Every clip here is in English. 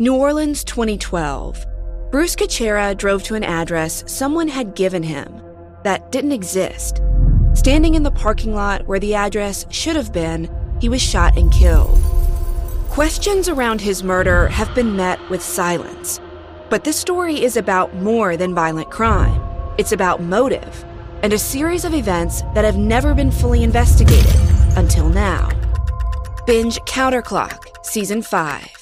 New Orleans 2012. Bruce Kachera drove to an address someone had given him that didn't exist. Standing in the parking lot where the address should have been, he was shot and killed. Questions around his murder have been met with silence. But this story is about more than violent crime. It's about motive and a series of events that have never been fully investigated until now. Binge Counterclock, Season 5.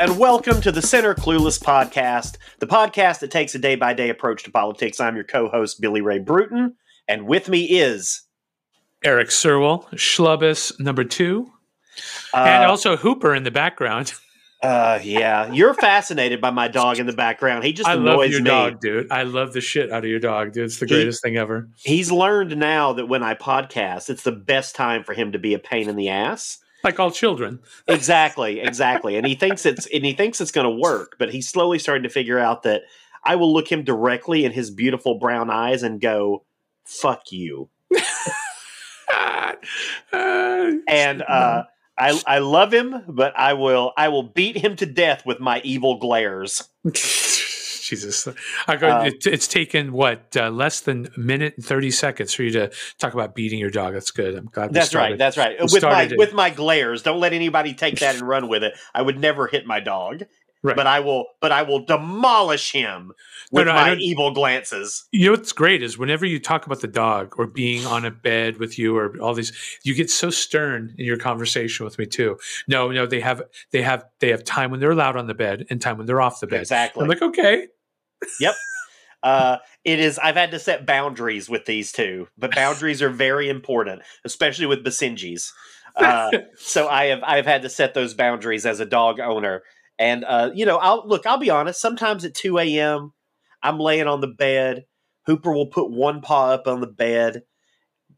And welcome to the Center Clueless podcast, the podcast that takes a day by day approach to politics. I'm your co host, Billy Ray Bruton, and with me is Erik Sirwell, Schlubus number two, uh, and also Hooper in the background. Uh, yeah, you're fascinated by my dog in the background. He just I annoys love your me. dog, dude. I love the shit out of your dog, dude. It's the greatest he, thing ever. He's learned now that when I podcast, it's the best time for him to be a pain in the ass like all children. exactly, exactly. And he thinks it's and he thinks it's going to work, but he's slowly starting to figure out that I will look him directly in his beautiful brown eyes and go, "Fuck you." and uh, I I love him, but I will I will beat him to death with my evil glares. Jesus, I go, um, it, it's taken what uh, less than a minute and thirty seconds for you to talk about beating your dog. That's good. I'm glad. That's right. That's right. With my it. with my glares, don't let anybody take that and run with it. I would never hit my dog. Right. But I will, but I will demolish him with no, no, my evil glances. You know what's great is whenever you talk about the dog or being on a bed with you or all these, you get so stern in your conversation with me too. No, no, they have, they have, they have time when they're allowed on the bed and time when they're off the bed. Exactly. I'm like, okay, Yep. Uh, it is. I've had to set boundaries with these two, but boundaries are very important, especially with Basenjis. Uh, so I have I've had to set those boundaries as a dog owner, and uh, you know, I'll look. I'll be honest. Sometimes at two a.m., I'm laying on the bed. Hooper will put one paw up on the bed,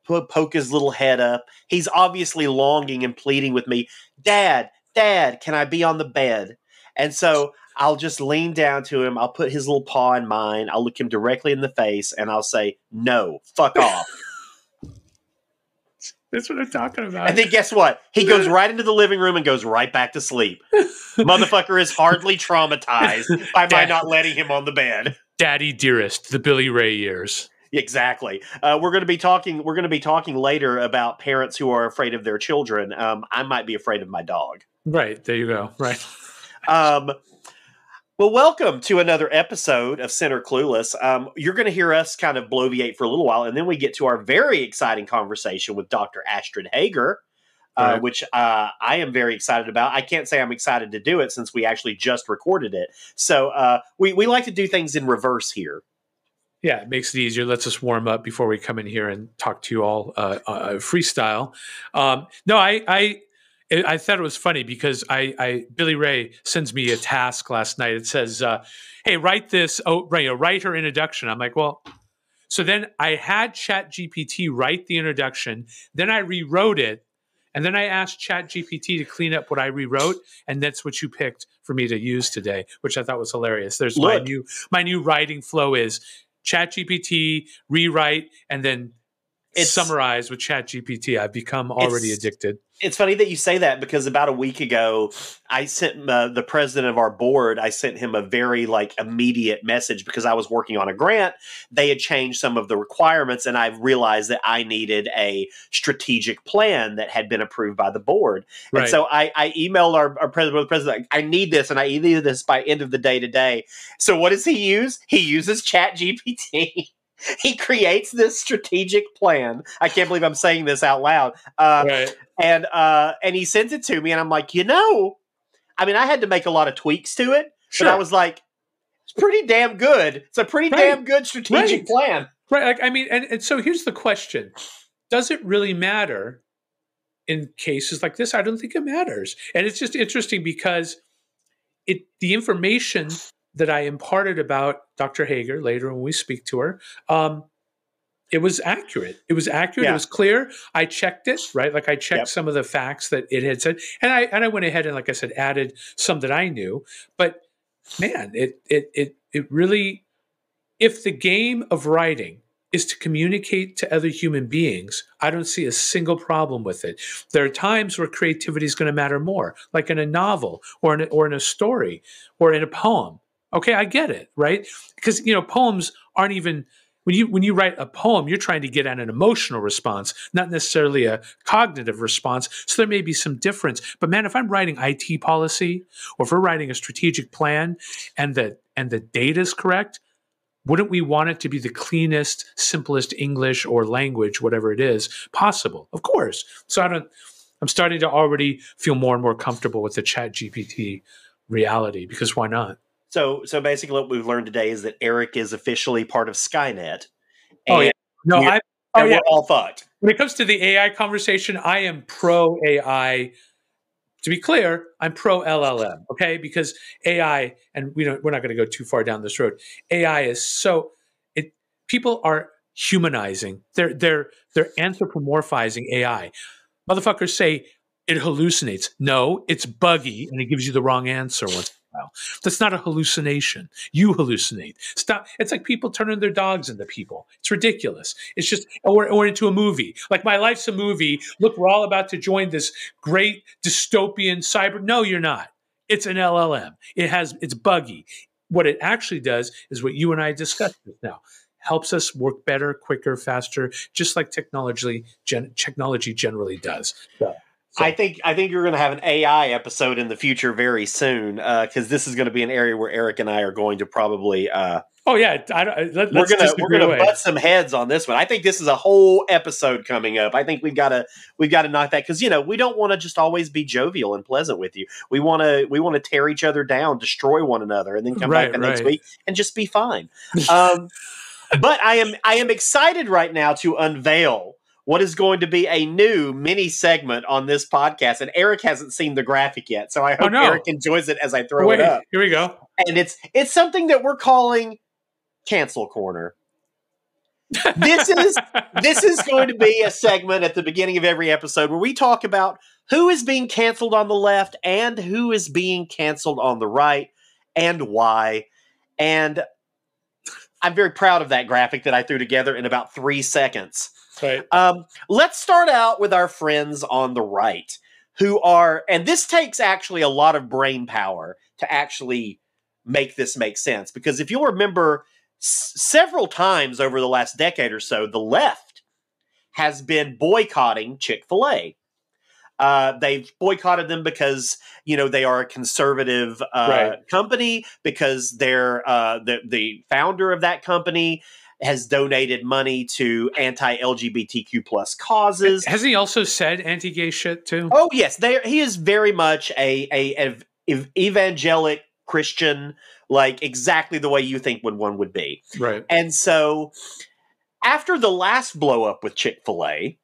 put, poke his little head up. He's obviously longing and pleading with me, Dad, Dad, can I be on the bed? And so I'll just lean down to him. I'll put his little paw in mine. I'll look him directly in the face and I'll say, No, fuck off. That's what I'm talking about. And then guess what? He goes right into the living room and goes right back to sleep. Motherfucker is hardly traumatized by my not letting him on the bed. Daddy dearest, the Billy Ray years. Exactly. Uh, we're going to be talking. We're going to be talking later about parents who are afraid of their children. Um, I might be afraid of my dog. Right there, you go. Right. um, well, welcome to another episode of Center Clueless. Um, you're going to hear us kind of bloviate for a little while, and then we get to our very exciting conversation with Dr. Astrid Heger, uh, right. which uh, I am very excited about. I can't say I'm excited to do it since we actually just recorded it. So uh, we, we like to do things in reverse here. Yeah, it makes it easier. Let's us warm up before we come in here and talk to you all uh, uh, freestyle. Um, no, I, I I thought it was funny because I, I, Billy Ray sends me a task last night. It says, uh, "Hey, write this. Oh, right, you know, write her introduction." I'm like, "Well." So then I had Chat GPT write the introduction. Then I rewrote it, and then I asked Chat GPT to clean up what I rewrote, and that's what you picked for me to use today, which I thought was hilarious. There's Look. my new my new writing flow is Chat GPT rewrite, and then it's, summarize with Chat GPT. I've become already addicted it's funny that you say that because about a week ago, I sent uh, the president of our board. I sent him a very like immediate message because I was working on a grant. They had changed some of the requirements, and I realized that I needed a strategic plan that had been approved by the board. Right. And so I, I emailed our, our president. President, I need this, and I need this by end of the day today. So what does he use? He uses Chat GPT. he creates this strategic plan. I can't believe I'm saying this out loud. Uh, right. And uh, and he sends it to me, and I'm like, you know, I mean, I had to make a lot of tweaks to it, sure. but I was like, it's pretty damn good. It's a pretty right. damn good strategic right. plan. Right. Like, I mean, and, and so here's the question: Does it really matter in cases like this? I don't think it matters, and it's just interesting because it the information that I imparted about Dr. Heger later when we speak to her, um, it was accurate. It was accurate. Yeah. It was clear. I checked it, right? Like I checked Yep. some of the facts that it had said, and I and I went ahead and, like I said, added some that I knew. But man, it it it it really, if the game of writing is to communicate to other human beings, I don't see a single problem with it. There are times where creativity is going to matter more, like in a novel or in a, or in a story or in a poem. Okay, I get it, right? Because you know, poems aren't even when you when you write a poem, you're trying to get at an emotional response, not necessarily a cognitive response. So there may be some difference. But man, if I'm writing IT policy or if we're writing a strategic plan and the and the data is correct, wouldn't we want it to be the cleanest, simplest English or language, whatever it is, possible? Of course. So I don't I'm starting to already feel more and more comfortable with the chat GPT reality because why not? So, so basically, what we've learned today is that Erik is officially part of Skynet. Oh, yeah. No, I oh, and yeah. we're all fucked. when it comes to the AI conversation, I am pro AI. To be clear, I'm pro LLM, okay? Because AI, and we don't, we're not going to go too far down this road. AI is so it. People are humanizing. They're they're they're anthropomorphizing AI. Motherfuckers say it hallucinates. No, it's buggy, and it gives you the wrong answer once That's not a hallucination. You hallucinate. Stop. It's like people turning their dogs into people. It's ridiculous. It's just, or, or into a movie. Like my life's a movie. Look, we're all about to join this great dystopian cyber. No, you're not. It's an LLM. It has, it's buggy. What it actually does is what you and I discussed now. Helps us work better, quicker, faster, just like technology, gen, technology generally does. So- I think I think you're going to have an AI episode in the future very soon because this is going to be an area where Erik and I are going to probably uh, oh yeah, I, I, let, we're gonna we're gonna away. butt some heads on this one. I think this is a whole episode coming up. I think we've got to we've got to knock that because you know we don't want to just always be jovial and pleasant with you. We want to we want to tear each other down, destroy one another, and then come Right, back the next week and just be fine. Um, but I am I am excited right now to unveil what is going to be a new mini segment on this podcast. And Erik hasn't seen the graphic yet, so I Oh, hope no. Erik enjoys it as I throw Wait, it up. here we go. And it's it's something that we're calling cancel corner. This is this is going to be a segment at the beginning of every episode where we talk about who is being canceled on the left and who is being canceled on the right and why. And I'm very proud of that graphic that I threw together in about three seconds. right. Um, let's start out with our friends on the right, who are, and this takes actually a lot of brain power to actually make this make sense. Because if you'll remember, s- several times over the last decade or so, the left has been boycotting Chick fil A. Uh, they've boycotted them because you know they are a conservative uh, Right. company because they're uh, the the founder of that company has donated money to anti-LGBTQ plus causes. Hasn't he also said anti-gay shit too? Oh yes, they he is very much a a, ev- evangelic Christian, like exactly the way you think would one would be. Right. And so, after the last blow up with Chick fil A,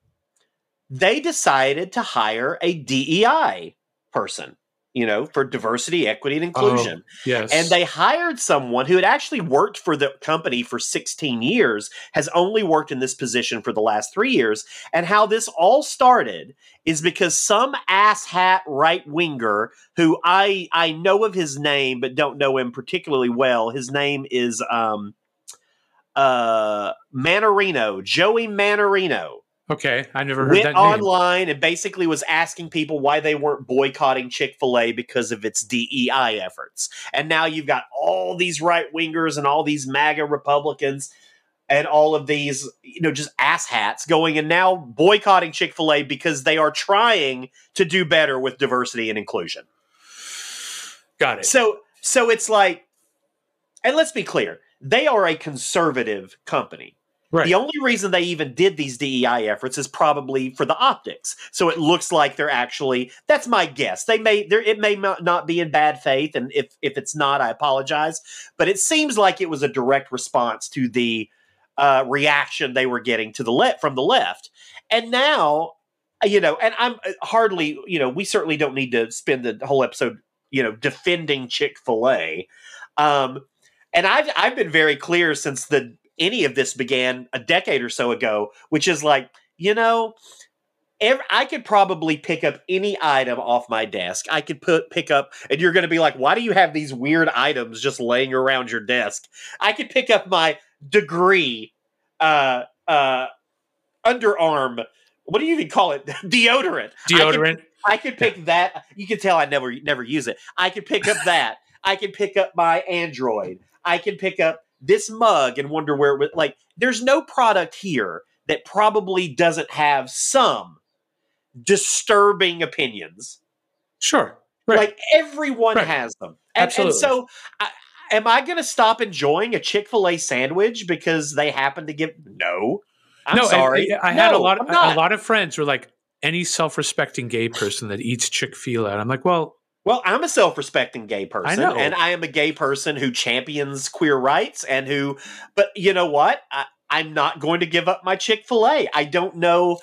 they decided to hire a DEI person, you know, for diversity, equity, and inclusion. Yes. And they hired someone who had actually worked for the company for 16 years, has only worked in this position for the last three years. And how this all started is because some asshat right winger who I I know of his name but don't know him particularly well. His name is um uh Mannarino, Joey Mannarino okay, I never heard went that name. online and basically was asking people why they weren't boycotting Chick fil A because of its DEI efforts. And now you've got all these right wingers and all these MAGA Republicans and all of these, you know, just asshats going and now boycotting Chick fil A because they are trying to do better with diversity and inclusion. Got it. So, so it's like, and let's be clear, they are a conservative company. Right. The only reason they even did these DEI efforts is probably for the optics. So it looks like they're actually that's my guess. They may there it may not be in bad faith and if if it's not I apologize, but it seems like it was a direct response to the uh, reaction they were getting to the left from the left. And now you know, and I'm uh, hardly, you know, we certainly don't need to spend the whole episode, you know, defending Chick-fil-A. Um and I've I've been very clear since the any of this began a decade or so ago, which is like, you know, every, I could probably pick up any item off my desk. I could put pick up, and you're going to be like, why do you have these weird items just laying around your desk? I could pick up my degree, uh, uh, underarm. What do you even call it? Deodorant. Deodorant. I could, I could pick that. You can tell I never never use it. I could pick up that. I can pick up my Android. I can pick up this mug and wonder where it was. Like, there's no product here that probably doesn't have some disturbing opinions. Sure. Right. Like everyone Right. has them. And, Absolutely. and so, I, am I going to stop enjoying a Chick Fil A sandwich because they happen to give? No, I'm no, and sorry. I, I had a lot. I'm a lot of friends were like, any self-respecting gay person that eats Chick Fil A. I'm like, well, Well, I'm a self-respecting gay person, know. and I am a gay person who champions queer rights and who. But you know what? I, I'm not going to give up my Chick Fil A. I don't know.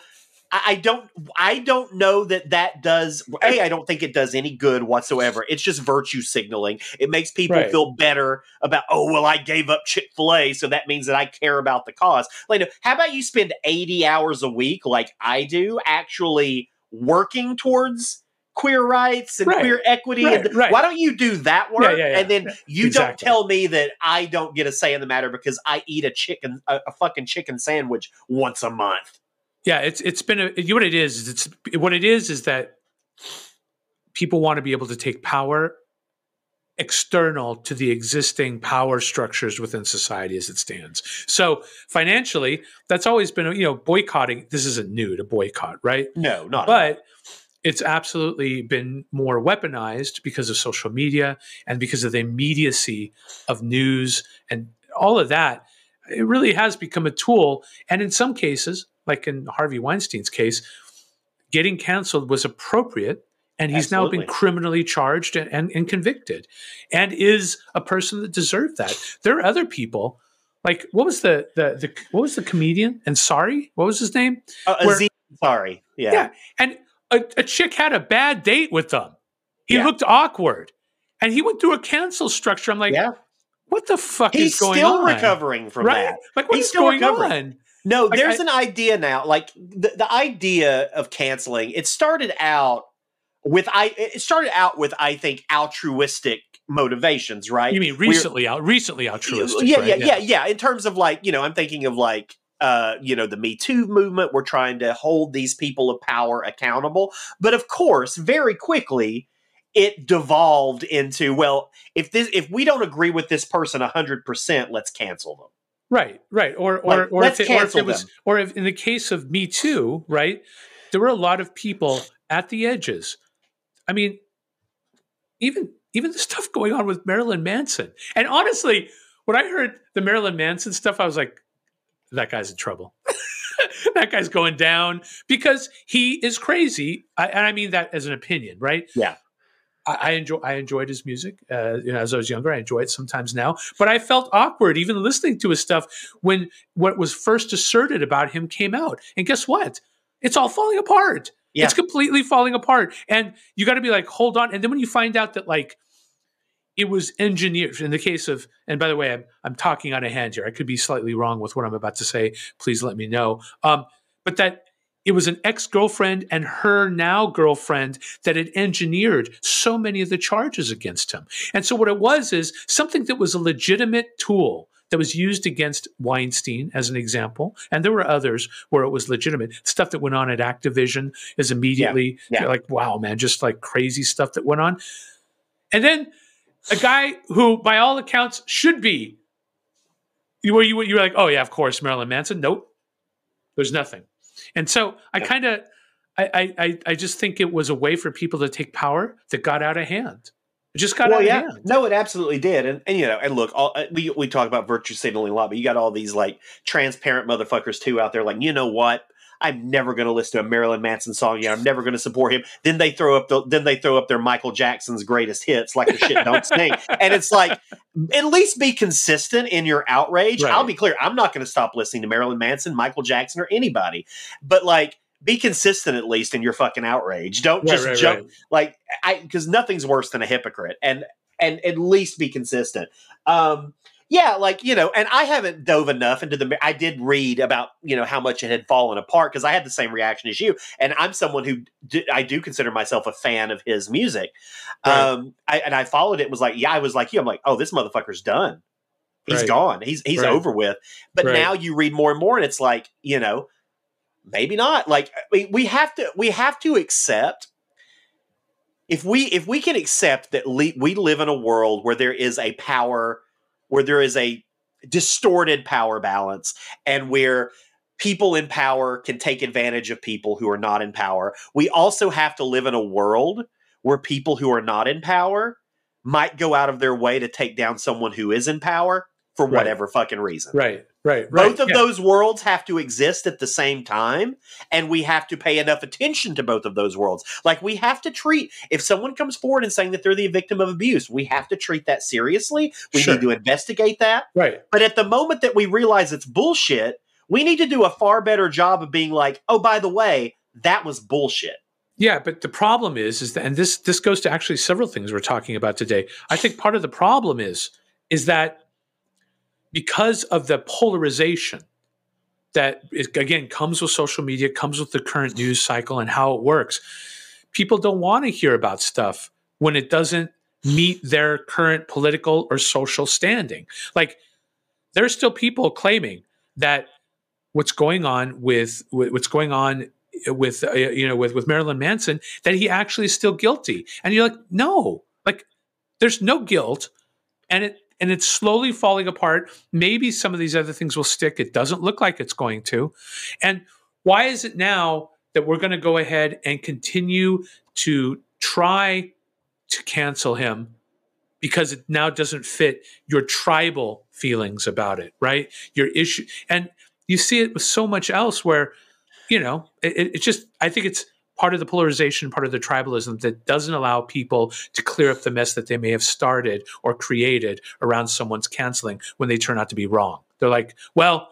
I, I don't. I don't know that that does. A. I don't think it does any good whatsoever. It's just virtue signaling. It makes people Right. feel better about. Oh well, I gave up Chick Fil A, so that means that I care about the cause. Like, how about you spend 80 hours a week, like I do, actually working towards queer rights and Right. queer equity Right, and right. why don't you do that work yeah, yeah. and then you don't tell me that I don't get a say in the matter because I eat a chicken a, a fucking chicken sandwich once a month. Yeah, it's it's been a you what it is. is It's what it is is that people want to be able to take power external to the existing power structures within society as it stands. So financially, that's always been you know boycotting. This isn't new to boycott, right? No, not but it's absolutely been more weaponized because of social media and because of the immediacy of news and all of that. It really has become a tool. And in some cases, like in Harvey Weinstein's case, getting canceled was appropriate. And he's now been criminally charged and, and, and convicted and is a person that deserved that. There are other people. Like what was the, the the what was the comedian and sorry what was his name uh, where- Ansari. Yeah. yeah. And a, a chick had a bad date with them. He Yeah. looked awkward. And he went through a cancel structure. I'm like, Yeah. what the fuck He's is going on? He's still recovering from right? that. Like, what He's is still going recovering. on? No, Like, there's I- an idea now. Like the, the idea of canceling, it started out with I it started out with I think altruistic motivations, right? You mean We're- recently out, recently altruistic? yeah, right? yeah, yeah, yeah. In terms of like, you know, I'm thinking of like uh, you know, the Me Too movement. We're trying to hold these people of power accountable. But of course, very quickly, it devolved into, well, if this if we don't agree with this person hundred percent, let's cancel them. Right, right. Or or Like, or, let's if it, or if it was them. or if in the case of Me Too, right? There were a lot of people at the edges. I mean, even even the stuff going on with Marilyn Manson. And honestly, when I heard the Marilyn Manson stuff, I was like, that guy's in trouble. that guy's going down because he is crazy. I, and I mean that as an opinion, right? Yeah. I, I enjoy. I enjoyed his music uh, you know, as I was younger. I enjoy it sometimes now, but I felt awkward even listening to his stuff when what was first asserted about him came out. And guess what? It's all falling apart. Yeah. It's completely falling apart. And you got to be like, hold on. And then when you find out that like it was engineered in the case of, and by the way, I'm, I'm talking on a hand here. I could be slightly wrong with what I'm about to say. Please let me know. Um, but that it was an ex girlfriend and her now girlfriend that had engineered so many of the charges against him. And so what it was is something that was a legitimate tool that was used against Weinstein as an example. And there were others where it was legitimate. Stuff that went on at Activision is immediately Yeah, yeah. like, wow, man, just like crazy stuff that went on. And then a guy who, by all accounts, should be you were you were you were like, oh yeah, of course, Marilyn Manson. Nope, there's nothing. And so I kind of, I, I I I just think it was a way for people to take power that got out of hand. It just got well, out yeah, of hand. no, it absolutely did, and and you know, and look, all, uh, we we talk about virtue signaling a lot, but you got all these like transparent motherfuckers too out there, like you know what. I'm never going to listen to a Marilyn Manson song again. I'm never going to support him. Then they throw up the then they throw up their Michael Jackson's greatest hits, like the shit don't stink. And it's like, at least be consistent in your outrage. Right. I'll be clear. I'm not going to stop listening to Marilyn Manson, Michael Jackson, or anybody. But like, be consistent at least in your fucking outrage. Don't Right, just right, jump like I because nothing's worse than a hypocrite, and and at least be consistent. Um, Yeah, like you know, and I haven't dove enough into the. I did read about you know how much it had fallen apart because I had the same reaction as you, and I'm someone who do, I do consider myself a fan of his music. Right. Um, I, and I followed it. and Was like, yeah, I was like you. I'm like, oh, this motherfucker's done. He's Right. gone. He's he's Right. over with. But now you read more and more, and it's like you know, maybe not. Like we we have to we have to accept if we if we can accept that le- we live in a world where there is a power where there is a distorted power balance and where people in power can take advantage of people who are not in power. We also have to live in a world where people who are not in power might go out of their way to take down someone who is in power for Right. whatever fucking reason Right, right, right. both of yeah. those worlds have to exist at the same time and we have to pay enough attention to both of those worlds like we have to treat if someone comes forward and saying that they're the victim of abuse we have to treat that seriously we Sure. need to investigate that Right. but at the moment that we realize it's bullshit we need to do a far better job of being like oh by the way that was bullshit Yeah, but the problem is, is that, and this this goes to actually several things we're talking about today. I think part of the problem is, is that because of the polarization that is, again comes with social media, comes with the current news cycle and how it works, people don't want to hear about stuff when it doesn't meet their current political or social standing. Like there's still people claiming that what's going on with, with what's going on with uh, you know with with Marilyn Manson that he actually is still guilty and you're like no like there's no guilt and it and it's slowly falling apart. Maybe some of these other things will stick. It doesn't look like it's going to. And why is it now that we're going to go ahead and continue to try to cancel him? Because it now doesn't fit your tribal feelings about it right? Your issue and you see it with so much else where you know, it, it's just, I think it's part of the polarization, part of the tribalism that doesn't allow people to clear up the mess that they may have started or created around someone's canceling when they turn out to be wrong. They're like, well,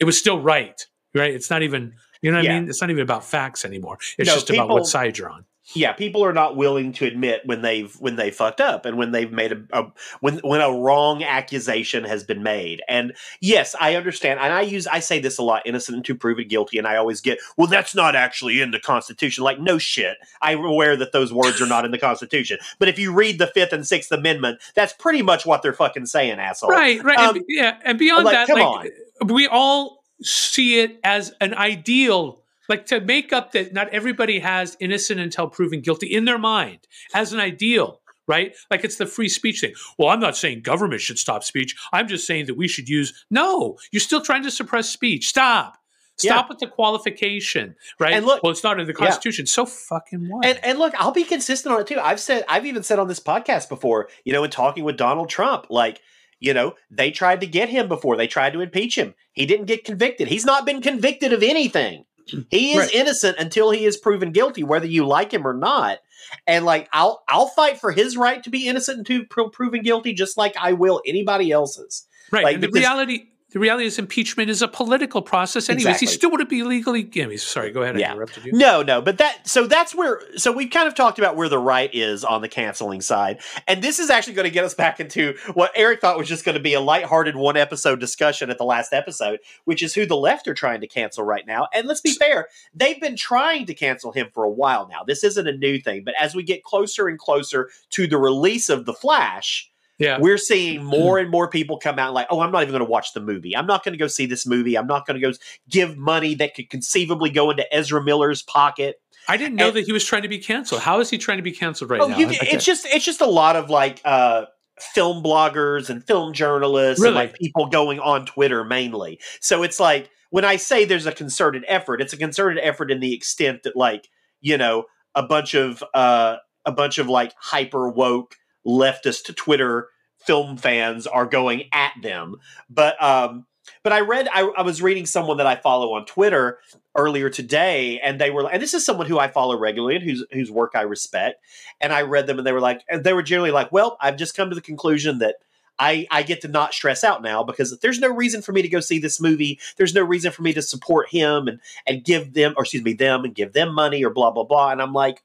it was still right, right? It's not even, you know what Yeah. I mean? It's not even about facts anymore. It's No, just about what side you're on. Yeah people are not willing to admit when they've when they fucked up and when they've made a, a when when a wrong accusation has been made. And yes i understand and i use i say this a lot innocent until proven guilty and i always get well that's not actually in the constitution. Like no shit. I'm aware that those words are not in the constitution. But if you read the fifth and sixth amendment that's pretty much what they're fucking saying asshole. Right, right. Um, and, yeah, and beyond like, that, come like we all see it as an ideal, like to make up that not everybody has innocent until proven guilty in their mind as an ideal. Right? Like it's the free speech thing. Well, I'm not saying government should stop speech. I'm just saying that we should use. No, you're still trying to suppress speech. Stop. Stop with the qualification. Right? And look- well, it's not in the Yeah. Constitution. So fucking what? And and look, I'll be consistent on it too. I've said I've even said on this podcast before, you know, in talking with Donald Trump, like, you know, they tried to get him before. They tried to impeach him. He didn't get convicted. He's not been convicted of anything. He is Right. innocent until he is proven guilty, whether you like him or not. And like, I'll I'll fight for his right to be innocent until pro- proven guilty, just like I will anybody else's. Right. Like, the reality the reality is impeachment is a political process anyways. Exactly. He still would be legally mean, sorry, go ahead. I Yeah. interrupted you. No, no, but that so that's where so we've kind of talked about where the right is on the canceling side. And this is actually going to get us back into what Erik thought was just going to be a lighthearted one episode discussion at the last episode, which is who the left are trying to cancel right now. And let's be fair, they've been trying to cancel him for a while now. This isn't a new thing, but as we get closer and closer to the release of The Flash, Yeah. we're seeing more and more people come out like, oh, I'm not even going to watch the movie. I'm not going to go see this movie. I'm not going to go give money that could conceivably go into Ezra Miller's pocket. I didn't know And- that he was trying to be canceled. How is he trying to be canceled right oh, now? you, I it's just it's just a lot of like uh, film bloggers and film journalists and like people going on Twitter mainly. So it's like when I say there's a concerted effort, it's a concerted effort in the extent that like you know a bunch of uh, a bunch of like hyper woke leftist Twitter film fans are going at them. But um, but I read I, I was reading someone that I follow on Twitter earlier today, and they were and this is someone who I follow regularly and whose whose work I respect. And I read them, and they were like, and they were generally like, well, I've just come to the conclusion that. I, I get to not stress out now because there's no reason for me to go see this movie. There's no reason for me to support him and and give them or excuse me them and give them money or blah blah blah. And I'm like,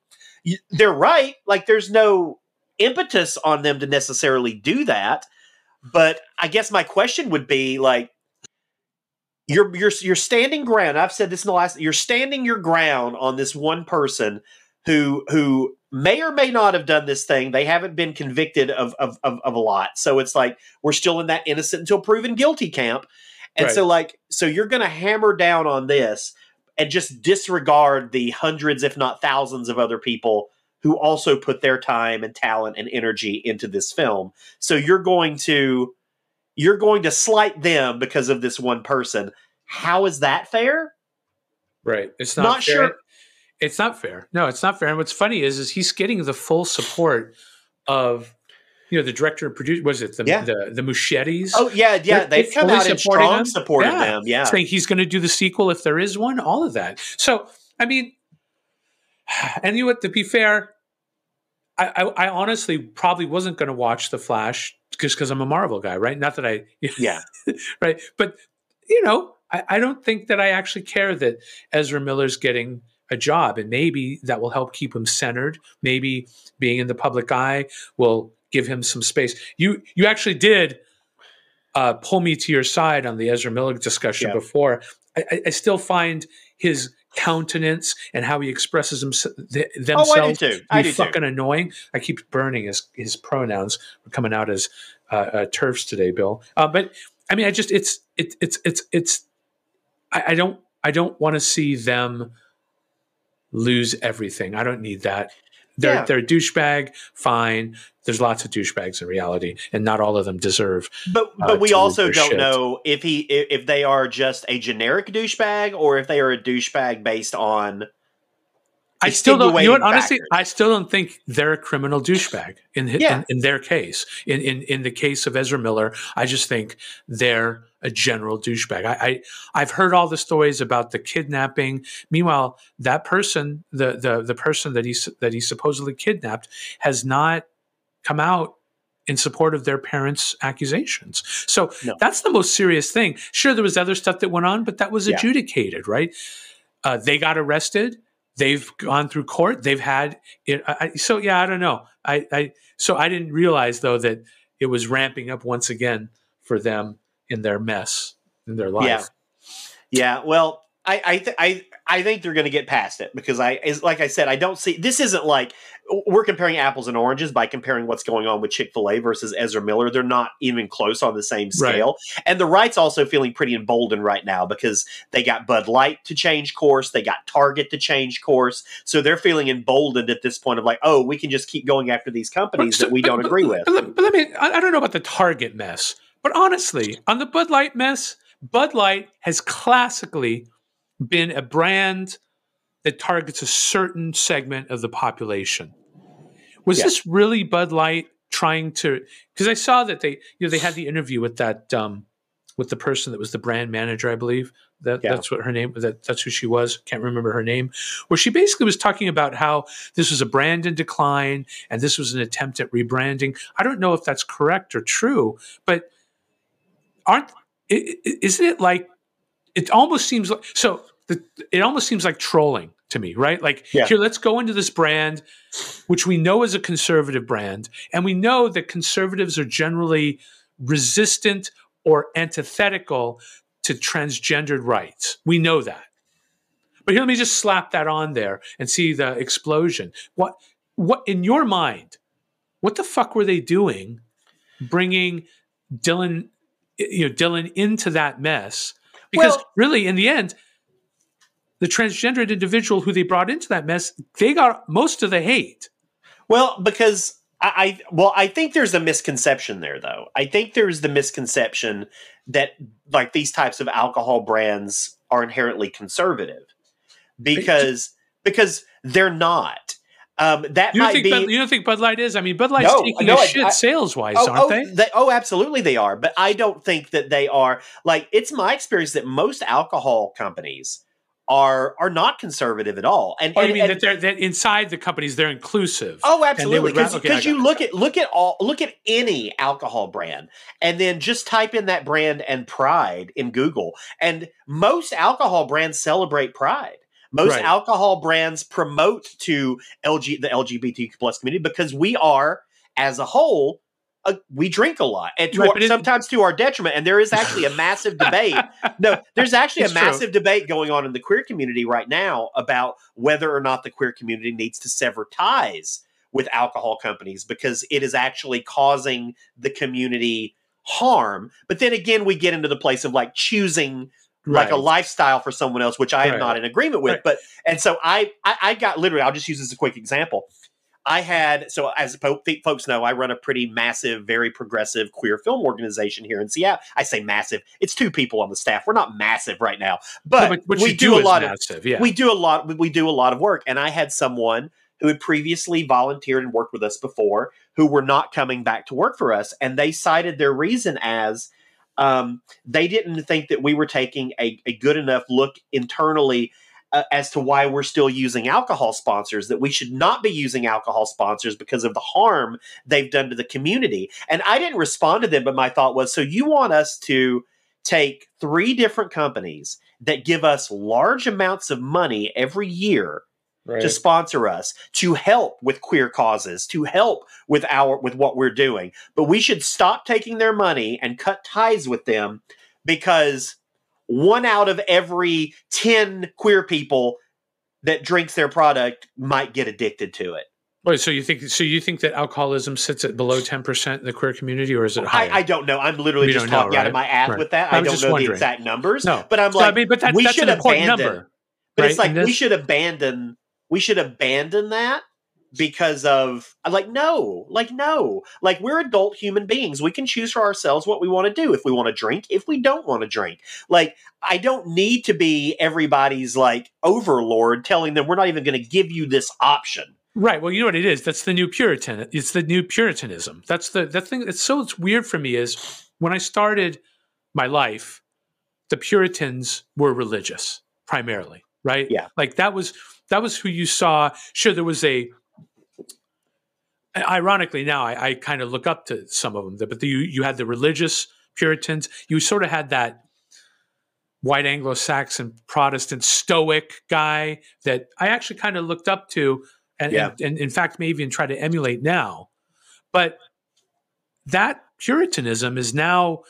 they're right. Like there's no impetus on them to necessarily do that. But I guess my question would be like, you're you're you're standing ground. I've said this in the last. You're standing your ground on this one person who who may or may not have done this thing. They haven't been convicted of of of, of a lot, so it's like we're still in that innocent until proven guilty camp. And Right. so, like, so you're going to hammer down on this and just disregard the hundreds, if not thousands, of other people who also put their time and talent and energy into this film. So you're going to you're going to slight them because of this one person. How is that fair? Right. It's not, Not fair. sure- It's not fair. No, it's not fair. And what's funny is, is he's getting the full support of, you know, the director and producer. Was it the Yeah. the, the Muschiettis? Oh yeah, yeah. They're- They've come out and supporting strong them. supported Yeah. them. Yeah. saying he's going to do the sequel if there is one. All of that. So, I mean, and you know what? To be fair, I, I, I honestly probably wasn't going to watch The Flash just because I'm a Marvel guy, right? Not that I, Yeah. right? But you know, I, I don't think that I actually care that Ezra Miller's getting a job, and maybe that will help keep him centered. Maybe being in the public eye will give him some space. You you actually did uh, pull me to your side on the Ezra Miller discussion Yeah. before. I, I- I still find his countenance and how he expresses himself th- Oh, I do too. I do too. fucking annoying. I keep burning his his pronouns. We're coming out as uh, uh, TERFs today, Bill. Uh, but I mean, I just it's it, it's it's it's I, I don't I don't want to see them lose everything. I don't need that. They're Yeah. they're a douchebag. Fine. There's lots of douchebags in reality, and not all of them deserve. But uh, but we also don't shit. know if he if if they are just a generic douchebag or if they are a douchebag based on. I still don't. You know what? Honestly, factors. I still don't think they're a criminal douchebag in, Yeah. in in their case. In, in in the case of Ezra Miller, I just think they're a general douchebag. I, I I've heard all the stories about the kidnapping. Meanwhile, that person, the the the person that he that he supposedly kidnapped, has not come out in support of their parents' accusations. So No. that's the most serious thing. Sure, there was other stuff that went on, but that was Yeah. adjudicated, right? Uh, they got arrested. They've gone through court. They've had it. I, I- so yeah, I don't know. I, I so I didn't realize though that it was ramping up once again for them in their mess in their life. Yeah. Yeah, well, I I th- I I think they're going to get past it because I is like I said, I don't see this isn't like we're comparing apples and oranges by comparing what's going on with Chick Fil A versus Ezra Miller. They're not even close on the same Right. scale, and the right's also feeling pretty emboldened right now because they got Bud Light to change course, they got Target to change course, so they're feeling emboldened at this point of like, oh, we can just keep going after these companies But- that we but- don't but- agree with. But, let- but let me. I, I don't know about the Target mess, but honestly, on the Bud Light mess, Bud Light has classically been a brand that targets a certain segment of the population. Was Yeah. this really Bud Light trying to? Because I saw that they, you know, they had the interview with that, um, with the person that was the brand manager, I believe. That Yeah. that's what her name. That that's who she was. Can't remember her name. Where she basically was talking about how this was a brand in decline and this was an attempt at rebranding. I don't know if that's correct or true, but aren't isn't it like it almost seems like so the, it almost seems like trolling to me, right? Like Yeah. here, let's go into this brand, which we know is a conservative brand, and we know that conservatives are generally resistant or antithetical to transgendered rights. We know that. But here, let me just slap that on there and see the explosion. What, what in your mind? What the fuck were they doing, bringing Dylan, you know, Dylan into that mess? Because Well- really, in the end, the transgendered individual who they brought into that mess, they got most of the hate. Well, because I, I well, I think there's a misconception there, though. I think there's the misconception that like these types of alcohol brands are inherently conservative because because they're not. Um, that You don't might think be. Bud, you don't think Bud Light is? I mean, Bud Light's No, taking no, a I- shit sales wise, Oh, aren't oh, they? they- oh, absolutely they are. But I don't think that they are like it's my experience that most alcohol companies are are not conservative at all. And, you mean and- that they're that inside the companies they're inclusive? Oh, absolutely. Because okay, you look at look at all look at any alcohol brand, and then just type in that brand and Pride in Google, and most alcohol brands celebrate Pride. Most Right. alcohol brands promote to LG the LGBTQ plus community because we are, as a whole, uh, we drink a lot, and to Right, our, sometimes to our detriment. And there is actually a massive debate. No, there's actually a It's true. massive debate going on in the queer community right now about whether or not the queer community needs to sever ties with alcohol companies because it is actually causing the community harm. But then again, we get into the place of like choosing like a lifestyle for someone else, which I am Right. not in agreement with. Right. But and so I, I I got literally. I'll just use this as a quick example. I had so as po- folks know, I run a pretty massive, very progressive queer film organization here in Seattle. I say massive; it's two people on the staff. We're not massive right now, but, No, what we you do, a lot of yeah. we do a lot we do a lot of work and i had someone who had previously volunteered and worked with us before who were not coming back to work for us and they cited their reason as um, they didn't think that we were taking a, a good enough look internally uh, as to why we're still using alcohol sponsors that we should not be using alcohol sponsors because of the harm they've done to the community. And i didn't respond to them but my thought was so you want us to take three different companies that give us large amounts of money every year right. to sponsor us to help with queer causes to help with our with what we're doing but we should stop taking their money and cut ties with them because one out of every 10 queer people that drinks their product might get addicted to it Wait, so you think so you think that alcoholism sits at below ten percent in the queer community, or is it I, higher? I don't know. I'm literally We just don't know, talking out of my ass Right. with that. I I don't just know wondering. the exact numbers. no, but I'm So, like, I mean, but that, we that's should an important abandon- number. But right? it's like we should abandon we should abandon that because of like no like no like we're adult human beings we can choose for ourselves what we want to do if we want to drink if we don't want to drink like i don't need to be everybody's like overlord telling them we're not even going to give you this option Right. Well, you know what it is. That's the new Puritan. It's the new Puritanism. That's the that thing. that's so it's weird for me is when I started my life, the Puritans were religious primarily, right? Yeah. Like that was that was who you saw. Sure, there was a. Ironically, now I, I kind of look up to some of them, but the, you you had the religious Puritans. You sort of had that white Anglo-Saxon Protestant Stoic guy that I actually kind of looked up to, and, Yeah. and, and in fact, maybe even try to emulate now. But that Puritanism is now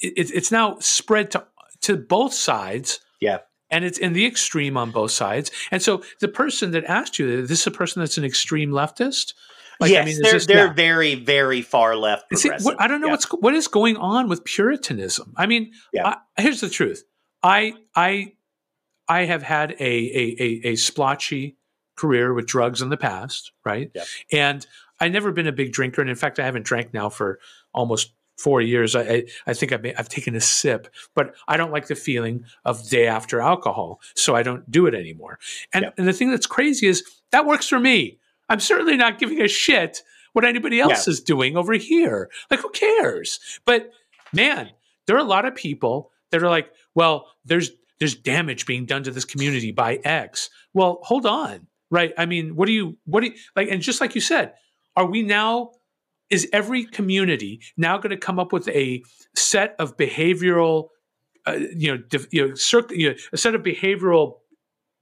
it, it's now spread to to both sides. Yeah. And it's in the extreme on both sides. And so the person that asked you, this is a person that's an extreme leftist? Like, yes I mean, they're, this- they're yeah. very very far left progressive. what- I don't know Yeah. what's what is going on with Puritanism. I mean, Yeah. I, here's the truth. I I I have had a a, a a splotchy career with drugs in the past, right? And I've never been a big drinker, and in fact, I haven't drank now for almost four years. I I, I think I've I've taken a sip, but I don't like the feeling of day after alcohol, so I don't do it anymore. And Yeah. and the thing that's crazy is that works for me. I'm certainly not giving a shit what anybody else is doing over here. Like, who cares? But man, there are a lot of people that are like, well, there's there's damage being done to this community by X. Well, hold on, right? I mean, what do you what do you like? And just like you said, are we now? Is every community now going to come up with a set of behavioral, uh, you know, dif- you know, circ- you know, a set of behavioral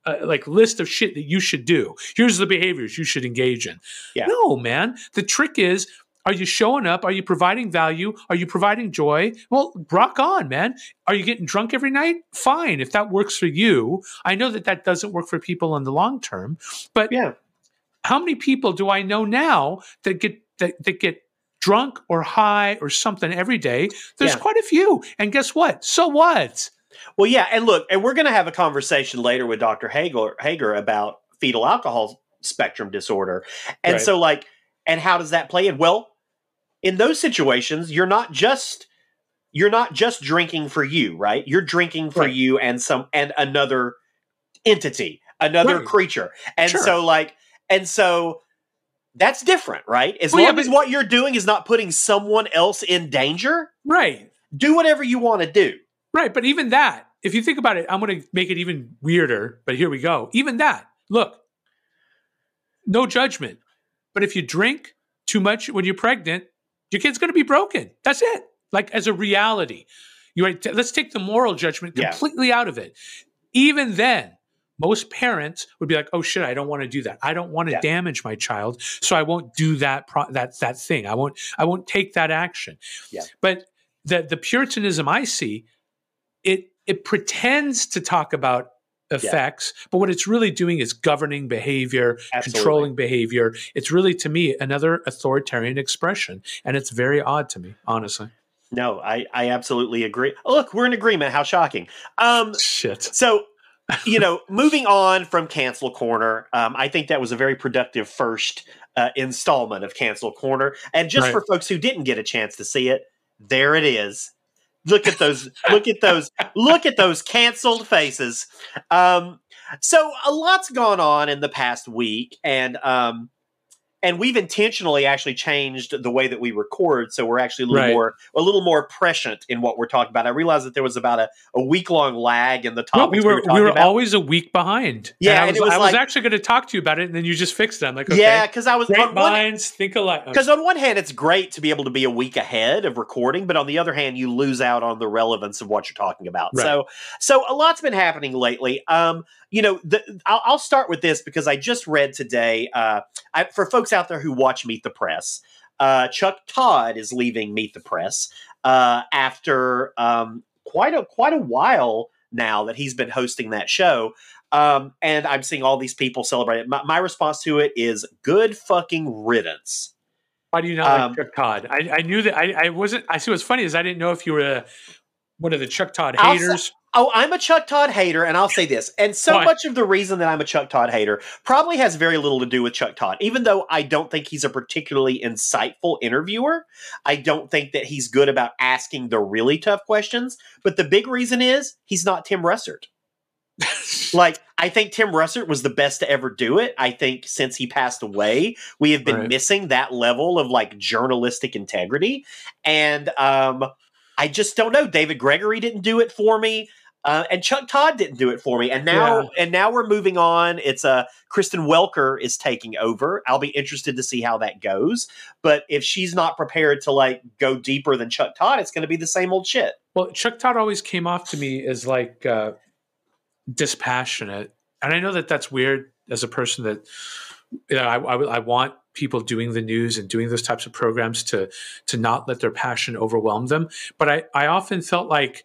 uh, like list of shit that you should do. Here's the behaviors you should engage in. Yeah. No, man. The trick is are you showing up? Are you providing value? Are you providing joy? Well, rock on, man. Are you getting drunk every night? Fine. If that works for you. I know that that doesn't work for people in the long term, but yeah how many people do I know now that get that, that get drunk or high or something every day? There's Yeah. quite a few. And guess what? So what? Well, yeah, and look, and we're going to have a conversation later with Dr. Heger, Heger about fetal alcohol spectrum disorder, and Right. so like, and how does that play in? Well, in those situations, you're not just you're not just drinking for you, right? You're drinking for Right. you and some and another entity, another Right. creature, and Sure. so like, and so. That's different, right? As Well, yeah, long as what you're doing is not putting someone else in danger, Right. do whatever you want to do. Right. But even that, if you think about it, I'm going to make it even weirder, but here we go. Even that, look, no judgment. But if you drink too much when you're pregnant, your kid's going to be broken. That's it. Like as a reality. You right, let's take the moral judgment Yeah. completely out of it. Even then, most parents would be like, "Oh shit, I don't want to do that. I don't want to Yeah. damage my child, so I won't do that pro- that that thing. I won't I won't take that action." Yeah. But the the puritanism I see, it it pretends to talk about effects, but what it's really doing is governing behavior, Absolutely. controlling behavior. It's really to me another authoritarian expression, and it's very odd to me, honestly. No, I, I absolutely agree. Oh, look, we're in agreement. How shocking. Um, Shit. so, you know, moving on from Cancel Corner, um, I think that was a very productive first uh, installment of Cancel Corner. And just Right. for folks who didn't get a chance to see it, there it is. Look at those! look at those! Look at those canceled faces. Um, so a lot's gone on in the past week, and um, and we've intentionally actually changed the way that we record, so we're actually a little Right. more a little more prescient in what we're talking about. I realized that there was about a, a week long lag in the Well, topics we were we were about. always a week behind. Yeah, and I was, was I was actually going to talk to you about it, and then you just fixed it. I'm like, okay, Yeah, because I was great on one, minds think alike. because on one hand it's great to be able to be a week ahead of recording, but on the other hand you lose out on the relevance of what you're talking about. Right. So so a lot's been happening lately. Um, you know, the, I'll, I'll start with this because I just read today. Uh, I, for folks out there who watch Meet the Press, uh, Chuck Todd is leaving Meet the Press uh, after um, quite a quite a while now that he's been hosting that show. Um, and I'm seeing all these people celebrate it. My, my response to it is good fucking riddance. Why do you not um, like Chuck Todd? I, I knew that I, I wasn't. I see what's funny is I didn't know if you were a, one of the Chuck Todd haters. Oh, I'm a Chuck Todd hater, and I'll say this. And so Why? much of the reason that I'm a Chuck Todd hater probably has very little to do with Chuck Todd. Even though I don't think he's a particularly insightful interviewer, I don't think that he's good about asking the really tough questions. But the big reason is he's not Tim Russert. like, I think Tim Russert was the best to ever do it. I think since he passed away, we have been Right. missing that level of like journalistic integrity. And um, I just don't know. David Gregory didn't do it for me. Uh, and Chuck Todd didn't do it for me, and now Yeah. and now we're moving on. It's uh, Kristen Welker is taking over. I'll be interested to see how that goes. But if she's not prepared to like go deeper than Chuck Todd, it's going to be the same old shit. Well, Chuck Todd always came off to me as like uh, dispassionate, and I know that that's weird as a person that you know I, I, I want people doing the news and doing those types of programs to to not let their passion overwhelm them. But I I often felt like.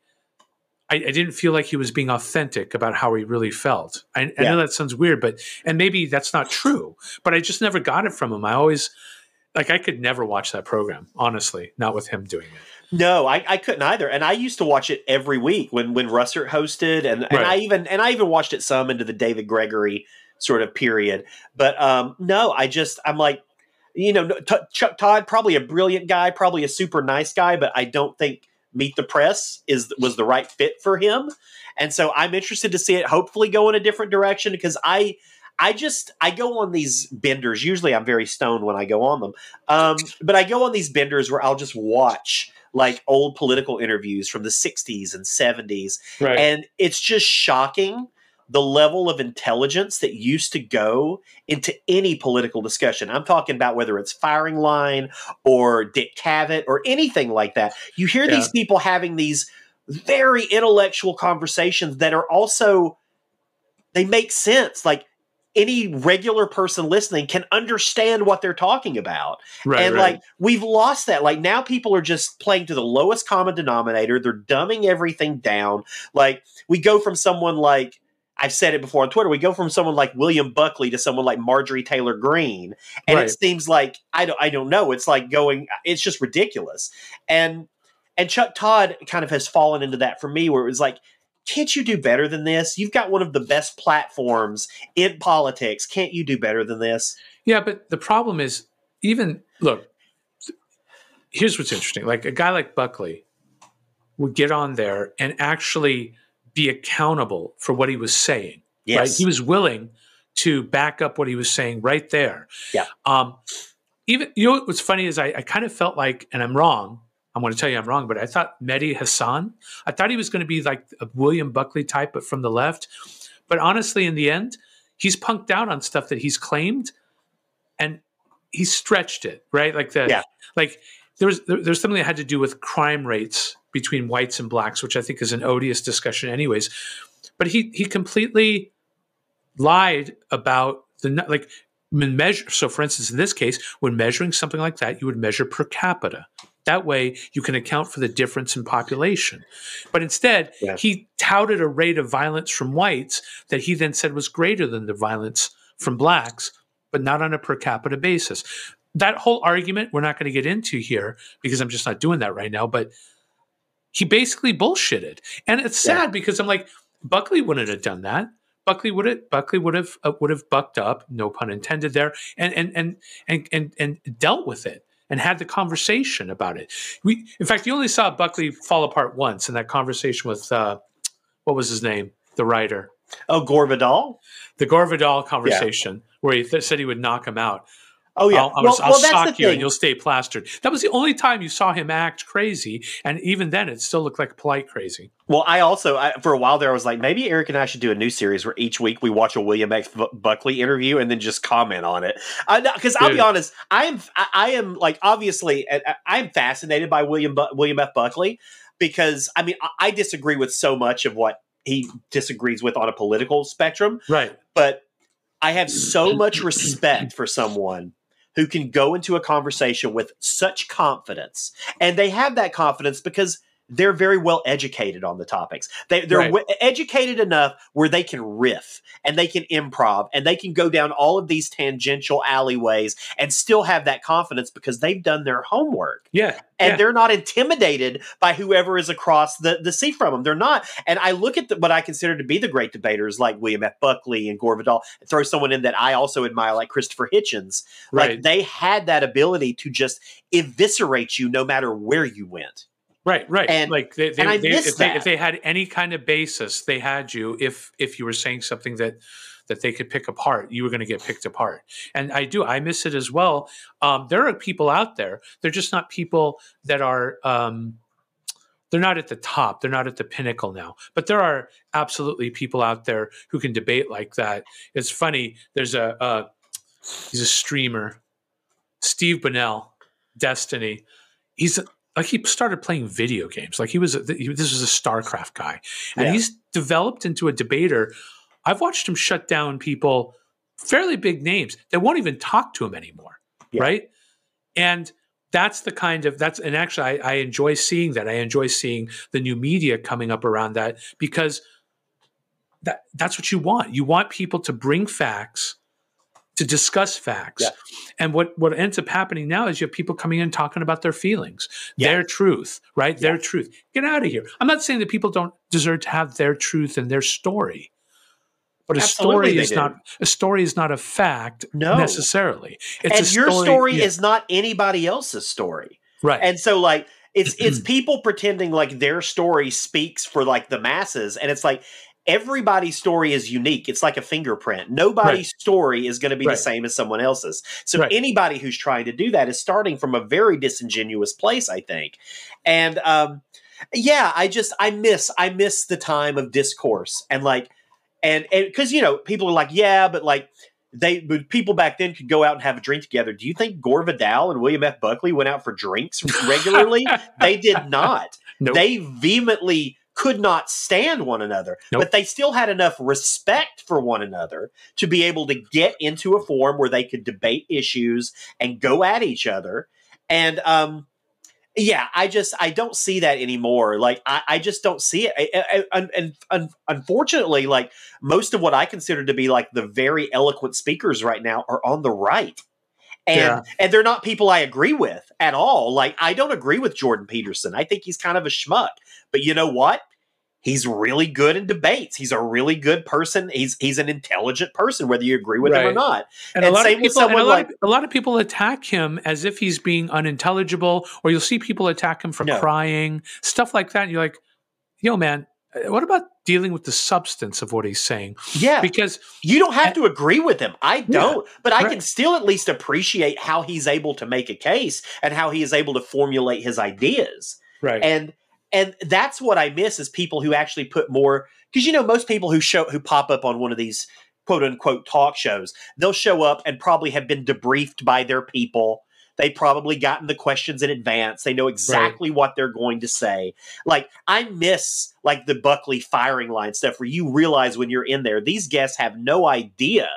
I, I didn't feel like he was being authentic about how he really felt. I, I Yeah. know that sounds weird, but and maybe that's not true. But I just never got it from him. I always like I could never watch that program, honestly, not with him doing it. No, I, I couldn't either. And I used to watch it every week when when Russert hosted, and, and Right. I even and I even watched it some into the David Gregory sort of period. But um, no, I just I'm like, you know, T- Chuck Todd probably a brilliant guy, probably a super nice guy, but I don't think Meet the Press is was the right fit for him. And so I'm interested to see it hopefully go in a different direction because I I just I go on these benders. Usually I'm very stoned when I go on them. Um, but I go on these benders where I'll just watch like old political interviews from the 60s and 70s Right. and it's just shocking the level of intelligence that used to go into any political discussion. I'm talking about whether it's firing line or Dick Cavett or anything like that. You hear these people having these very intellectual conversations that are also they make sense. Like any regular person listening can understand what they're talking about right. and right. like we've lost that like now people are just playing to the lowest common denominator they're dumbing everything down like we go from someone like i've said it before on twitter we go from someone like william buckley to someone like marjorie taylor greene and Right. it seems like i don't i don't know it's like going it's just ridiculous and and chuck todd kind of has fallen into that for me where it was like can't you do better than this? You've got one of the best platforms in politics. Can't you do better than this? Yeah, but the problem is even look. Here's what's interesting: like a guy like Buckley would get on there and actually be accountable for what he was saying. Right? Yes. He was willing to back up what he was saying right there. Yeah. Um, even you know what's funny is I, I kind of felt like, and I'm wrong. I'm going to tell you I'm wrong, but I thought Mehdi Hasan. I thought he was going to be like a William Buckley type, but from the left. But honestly, in the end, he's punked out on stuff that he's claimed, and he stretched it right. Like the Yeah. like there was there, there's something that had to do with crime rates between whites and blacks, which I think is an odious discussion, anyways. But he he completely lied about the like measure. So, for instance, in this case, when measuring something like that, you would measure per capita. That way, you can account for the difference in population. But instead, Yeah. he touted a rate of violence from whites that he then said was greater than the violence from blacks, but not on a per capita basis. That whole argument we're not going to get into here because I'm just not doing that right now. But he basically bullshitted, and it's Yeah. sad because I'm like Buckley wouldn't have done that. Buckley would have Buckley would have uh, would have bucked up, no pun intended there, and and and and and and dealt with it and had the conversation about it. We, in fact, you only saw Buckley fall apart once in that conversation with uh, what was his name, the writer, Oh, Gore Vidal. the Gore Vidal conversation, where he th- said he would knock him out. Oh yeah. I'll, I'll, well, I'll well, the you and you'll stay plastered. That was the only time you saw him act crazy, and even then, it still looked like polite crazy. Well, I also I, for a while there I was like, maybe Erik and I should do a new series where each week we watch a William F. Buckley interview and then just comment on it. Because I'll be honest, I am I, I am like obviously I, I'm fascinated by William Bu- William F. Buckley because I mean I, I disagree with so much of what he disagrees with on a political spectrum, Right. but I have so much respect for someone who can go into a conversation with such confidence. And they have that confidence because they're very well educated on the topics. They, they're Right. w- educated enough where they can riff and they can improv and they can go down all of these tangential alleyways and still have that confidence because they've done their homework Yeah. and yeah. they're not intimidated by whoever is across the, the sea from them. They're not. And I look at the, what I consider to be the great debaters like William F. Buckley and Gore Vidal, and throw someone in that I also admire, like Christopher Hitchens. right. Like they had that ability to just eviscerate you no matter where you went. Right, right. And- like they, they, they- if, they, if they had any kind of basis, they had you. If if you were saying something that that they could pick apart, you were going to get picked apart. And I do, I miss it as well. Um, there are people out there. They're just not people that are. Um, they're not at the top. They're not at the pinnacle now. But there are absolutely people out there who can debate like that. It's funny. There's a uh, he's a streamer, Steve Bonnell, Destiny. He's like he started playing video games. Like he was, a, he, this was a StarCraft guy, and Yeah. he's developed into a debater. I've watched him shut down people, fairly big names that won't even talk to him anymore, Yeah. right? And that's the kind of that's and actually I, I enjoy seeing that. I enjoy seeing the new media coming up around that because that that's what you want. You want people to bring facts, to discuss facts. Yeah. And what what ends up happening now is you have people coming in talking about their feelings, Yeah. their truth, right? Their truth. Get out of here. I'm not saying that people don't deserve to have their truth and their story. But a Absolutely story is do. not a story is not a fact No. necessarily. It's and your story yeah, is not anybody else's story. right. And so like it's it's people pretending like their story speaks for like the masses and it's like everybody's story is unique. It's like a fingerprint. Nobody's story is going to be Right. the same as someone else's. So Right. anybody who's trying to do that is starting from a very disingenuous place, I think. And um yeah, I just I miss I miss the time of discourse and like and and because you know people are like yeah, but like they but people back then could go out and have a drink together. Do you think Gore Vidal and William F. Buckley went out for drinks regularly? they did not. Nope. They vehemently could not stand one another, Nope. but they still had enough respect for one another to be able to get into a forum where they could debate issues and go at each other. And um, yeah, I just I don't see that anymore. Like I, I just don't see it. And unfortunately, like most of what I consider to be like the very eloquent speakers right now are on the right. And Yeah. and they're not people I agree with at all. Like I don't agree with Jordan Peterson. I think he's kind of a schmuck. But you know what? He's really good in debates. He's a really good person. He's he's an intelligent person, whether you agree with him or not. And, a lot same of with people, a someone lot, like- of, a lot of people attack him as if he's being unintelligible, or you'll see people attack him for No. crying, stuff like that. And you're like, yo, man, uh, what about dealing with the substance of what he's saying? Yeah. Because You don't have to agree with him. I don't, but I right. can still at least appreciate how he's able to make a case and how he is able to formulate his ideas. right, And and that's what I miss is people who actually put more because you know most people who show who pop up on one of these quote unquote talk shows, they'll show up and probably have been debriefed by their people. They probably gotten the questions in advance. They know exactly right. what they're going to say. Like I miss like the Buckley firing line stuff where you realize when you're in there, these guests have no idea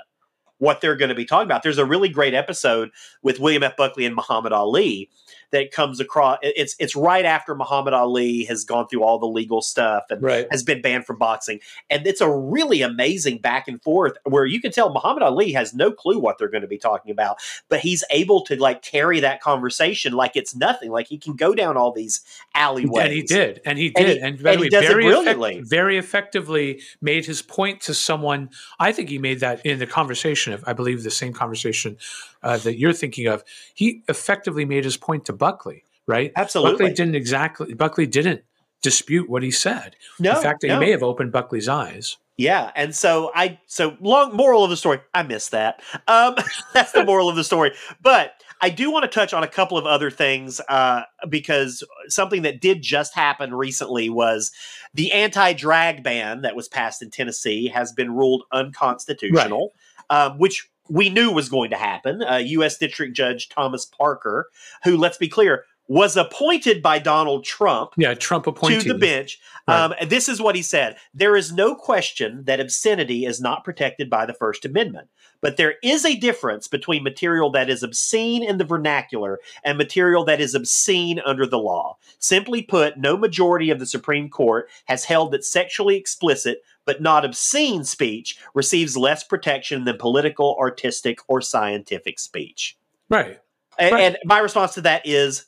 what they're going to be talking about. There's a really great episode with William F. Buckley and Muhammad Ali that comes across. It's it's right after Muhammad Ali has gone through all the legal stuff and right. has been banned from boxing, and it's a really amazing back and forth where you can tell Muhammad Ali has no clue what they're going to be talking about, but he's able to like carry that conversation like it's nothing. Like he can go down all these alleyways, and he did, and he did, and, he, and, and he does very it brilliantly, effect- very effectively made his point to someone. I think he made that in the conversation of, I believe, the same conversation uh, that you're thinking of, he effectively made his point to Buckley, right? Absolutely. Buckley didn't exactly, Buckley didn't dispute what he said. No, the fact that no. he may have opened Buckley's eyes. Yeah, and so I so long moral of the story. I miss that. Um, that's the moral of the story. But I do want to touch on a couple of other things uh, because something that did just happen recently was the anti-drag ban that was passed in Tennessee has been ruled unconstitutional, right. um, which we knew was going to happen. Uh, U.S. District Judge Thomas Parker, who, let's be clear, was appointed by Donald Trump. Yeah, Trump appointed to the bench. Right. Um, this is what he said: There is no question that obscenity is not protected by the First Amendment, but there is a difference between material that is obscene in the vernacular and material that is obscene under the law. Simply put, no majority of the Supreme Court has held that sexually explicit but not obscene speech receives less protection than political, artistic, or scientific speech. Right. And, right. and my response to that is,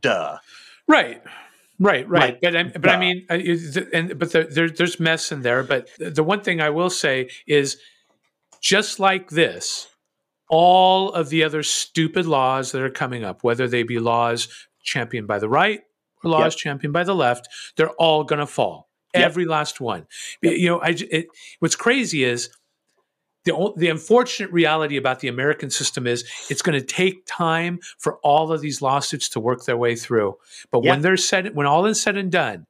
duh. Right. Right, right, but I, but I mean, and but there, there's mess in there. But the one thing I will say is, just like this, all of the other stupid laws that are coming up, whether they be laws championed by the right or laws yep. championed by the left, they're all going to fall. Yep. Every last one. Yep. You know, I, it, what's crazy is the, the unfortunate reality about the American system is it's going to take time for all of these lawsuits to work their way through. But yep. when they're said, when all is said and done,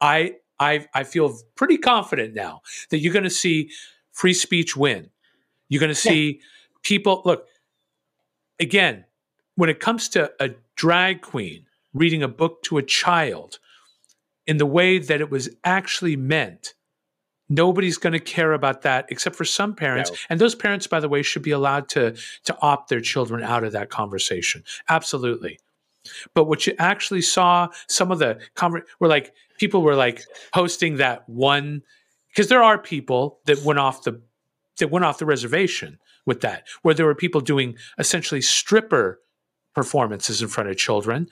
I, I, I feel pretty confident now that you're going to see free speech win. You're going to see yeah. people look again when it comes to a drag queen reading a book to a child in the way that it was actually meant. Nobody's going to care about that except for some parents. No. And those parents, by the way, should be allowed to, to opt their children out of that conversation. Absolutely. But what you actually saw, some of the conver- were like people were like posting that one because there are people that went off the that went off the reservation with that, where there were people doing essentially stripper performances in front of children.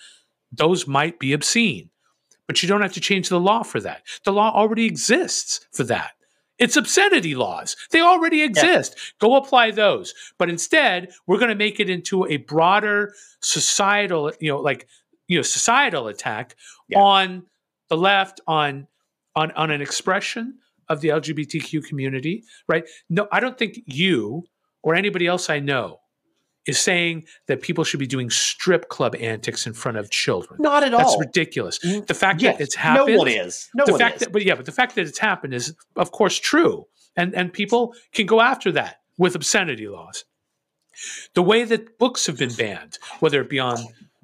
Those might be obscene. But you don't have to change the law for that. The law already exists for that. It's obscenity laws. They already exist. Yeah. Go apply those. But instead, we're going to make it into a broader societal, you know, like, you know, societal attack yeah. on the left, on on on an expression of the LGBTQ community, right? No, I don't think you or anybody else I know is saying that people should be doing strip club antics in front of children. Not at all. That's ridiculous. The fact yes, that it's happened. No one is. No the one fact is. That, but yeah, but the fact that it's happened is, of course, true, and and people can go after that with obscenity laws. The way that books have been banned, whether it be on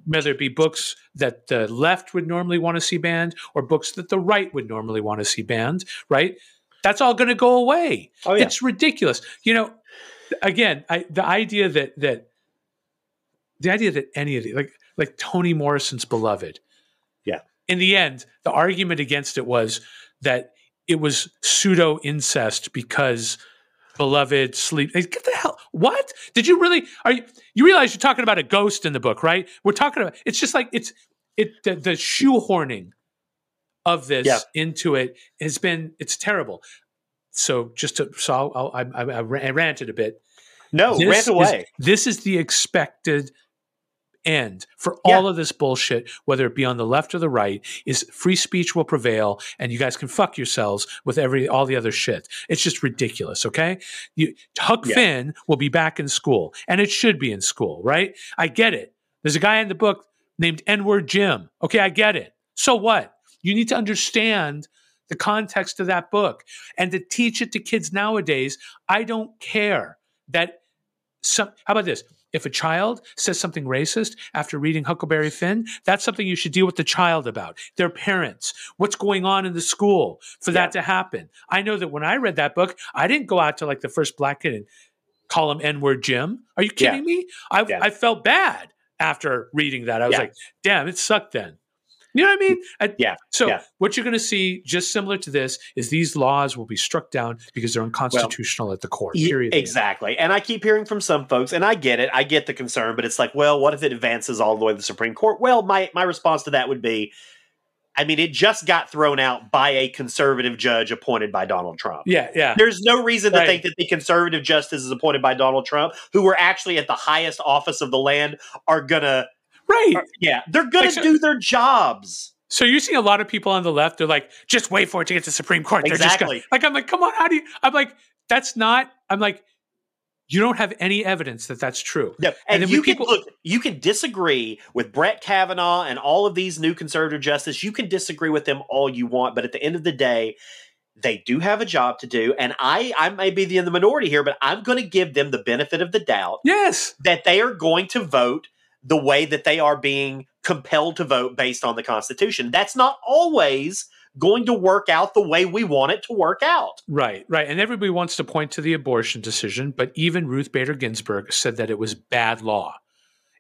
whether it be books that the left would normally want to see banned or books that the right would normally want to see banned, right? That's all going to go away. Oh, yeah. It's ridiculous. You know, again, I, the idea that that the idea that any of the like like Toni Morrison's beloved. Yeah. In the end, the argument against it was that it was pseudo incest because beloved sleep. Get the hell what? Did you really are you you realize you're talking about a ghost in the book, right? We're talking about it's just like it's it the, the shoehorning of this yeah. into it has been it's terrible. So just to so I'll, I, I, I ranted a bit. No, this rant away. Is, this is the expected end for yeah. all of this bullshit, whether it be on the left or the right, is free speech will prevail, and you guys can fuck yourselves with every all the other shit. It's just ridiculous. Okay, you, Huck yeah. Finn will be back in school, and it should be in school, right? I get it. There's a guy in the book named N-word Jim. Okay, I get it. So what? You need to understand the context of that book and to teach it to kids nowadays. I don't care that some. How about this? If a child says something racist after reading Huckleberry Finn, that's something you should deal with the child about, their parents, what's going on in the school for Yeah. that to happen. I know that when I read that book, I didn't go out to like the first black kid and call him N word Jim. Are you Yeah. kidding me? I, Yeah. I felt bad after reading that. I was Yeah. like, damn, it sucked then. You know what I mean? I- Yeah, So yeah. what you're going to see, just similar to this, is these laws will be struck down because they're unconstitutional at the core. Period. Exactly. And I keep hearing from some folks, and I get it. I get the concern, but it's like, well, what if it advances all the way to the Supreme Court? Well, my, my response to that would be I mean, it just got thrown out by a conservative judge appointed by Donald Trump. Yeah, yeah. There's no reason to Right. think that the conservative justices appointed by Donald Trump, who were actually at the highest office of the land, are gonna, Right. yeah, they're gonna Like, so- do their jobs. So you see a lot of people on the left. They're like, just wait for it to get to Supreme Court. They're just gonna, Exactly. like, I'm like, come on, how do you? I'm like, that's not. I'm like, you don't have any evidence that that's true. No, And and, you when can people- look. You can disagree with Brett Kavanaugh and all of these new conservative justices. You can disagree with them all you want, but at the end of the day, they do have a job to do. And I, I may be the, in the minority here, but I'm going to give them the benefit of the doubt Yes. that they are going to vote the way that they are being compelled to vote based on the Constitution. That's not always going to work out the way we want it to work out. Right, right. And everybody wants to point to the abortion decision, but even Ruth Bader Ginsburg said that it was bad law.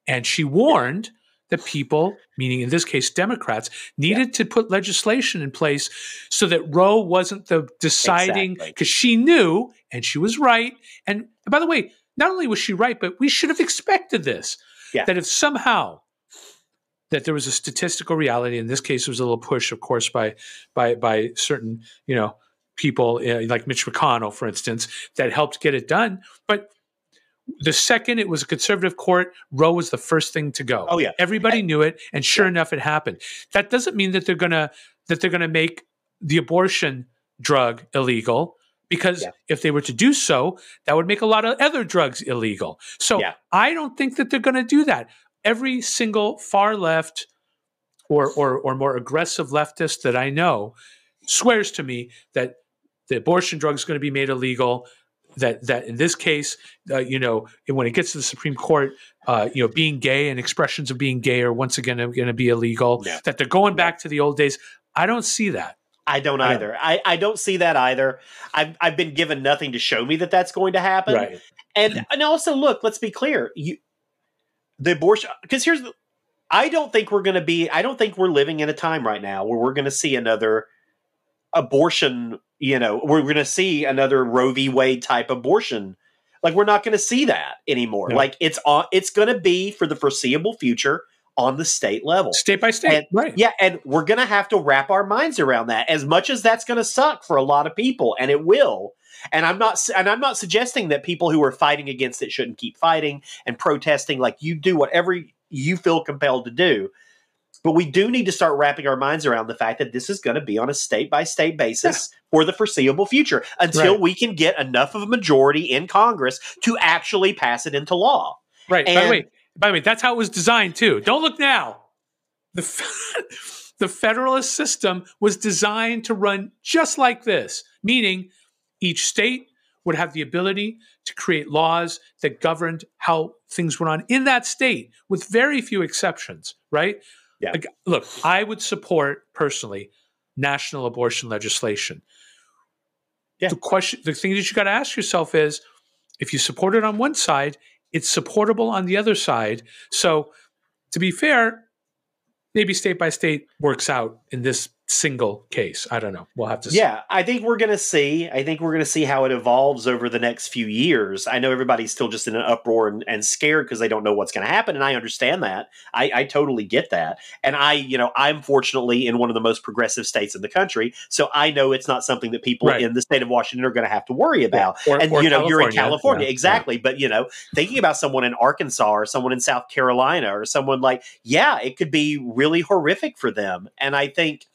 And she warned that people, meaning in this case Democrats, needed to put legislation in place so that Roe wasn't the deciding Exactly. because she knew and she was right. And by the way, not only was she right, but we should have expected this. Yeah. That if somehow that there was a statistical reality, in this case, it was a little push, of course, by by by certain, you know, people uh, like Mitch McConnell, for instance, that helped get it done. But the second it was a conservative court, Roe was the first thing to go. Oh, yeah. everybody knew it, and sure enough, it happened. That doesn't mean that they're gonna that they're gonna make the abortion drug illegal. Because Yeah. if they were to do so, that would make a lot of other drugs illegal. So Yeah. I don't think that they're going to do that. Every single far left or, or, or more aggressive leftist that I know swears to me that the abortion drug is going to be made illegal. That that in this case, uh, you know, when it gets to the Supreme Court, uh, you know, being gay and expressions of being gay are once again going to be illegal. Yeah. That they're going back to the old days. I don't see that. I don't I don't- either. I, I don't see that either. I've, I've been given nothing to show me that that's going to happen. right. And and also, look, let's be clear. You, the abortion, because here's, the, I don't think we're going to be. I don't think we're living in a time right now where we're going to see another abortion. You know, we're going to see another Roe v. Wade type abortion. Like we're not going to see that anymore. No. Like it's on. It's going to be for the foreseeable future on the state level. State by state. And- right. Yeah, and we're going to have to wrap our minds around that. As much as that's going to suck for a lot of people, and it will. And I'm not, and I'm not suggesting that people who are fighting against it shouldn't keep fighting and protesting. Like you do whatever you feel compelled to do. But we do need to start wrapping our minds around the fact that this is going to be on a state by state basis for the foreseeable future until Right. we can get enough of a majority in Congress to actually pass it into law. Right. by the way, by the way, that's how it was designed too. Don't look now. The the federalist system was designed to run just like this, meaning each state would have the ability to create laws that governed how things went on in that state, with very few exceptions. Right. Yeah. Look, I would support personally national abortion legislation. Yeah. The question, the thing that you got to ask yourself is, if you support it on one side, it's supportable on the other side. So, to be fair, maybe state by state works out in this single case. I don't know. We'll have to see. Yeah, I think we're going to see. I think we're going to see how it evolves over the next few years. I know everybody's still just in an uproar and, and scared because they don't know what's going to happen, and I understand that. I, I totally get that. And I, you know, I'm fortunately in one of the most progressive states in the country, so I know it's not something that people Right. in the state of Washington are going to have to worry about. Or- and or you know, you're in California. California, Yeah, exactly. But you know, thinking about someone in Arkansas or someone in South Carolina or someone like, yeah, it could be really horrific for them. And I think,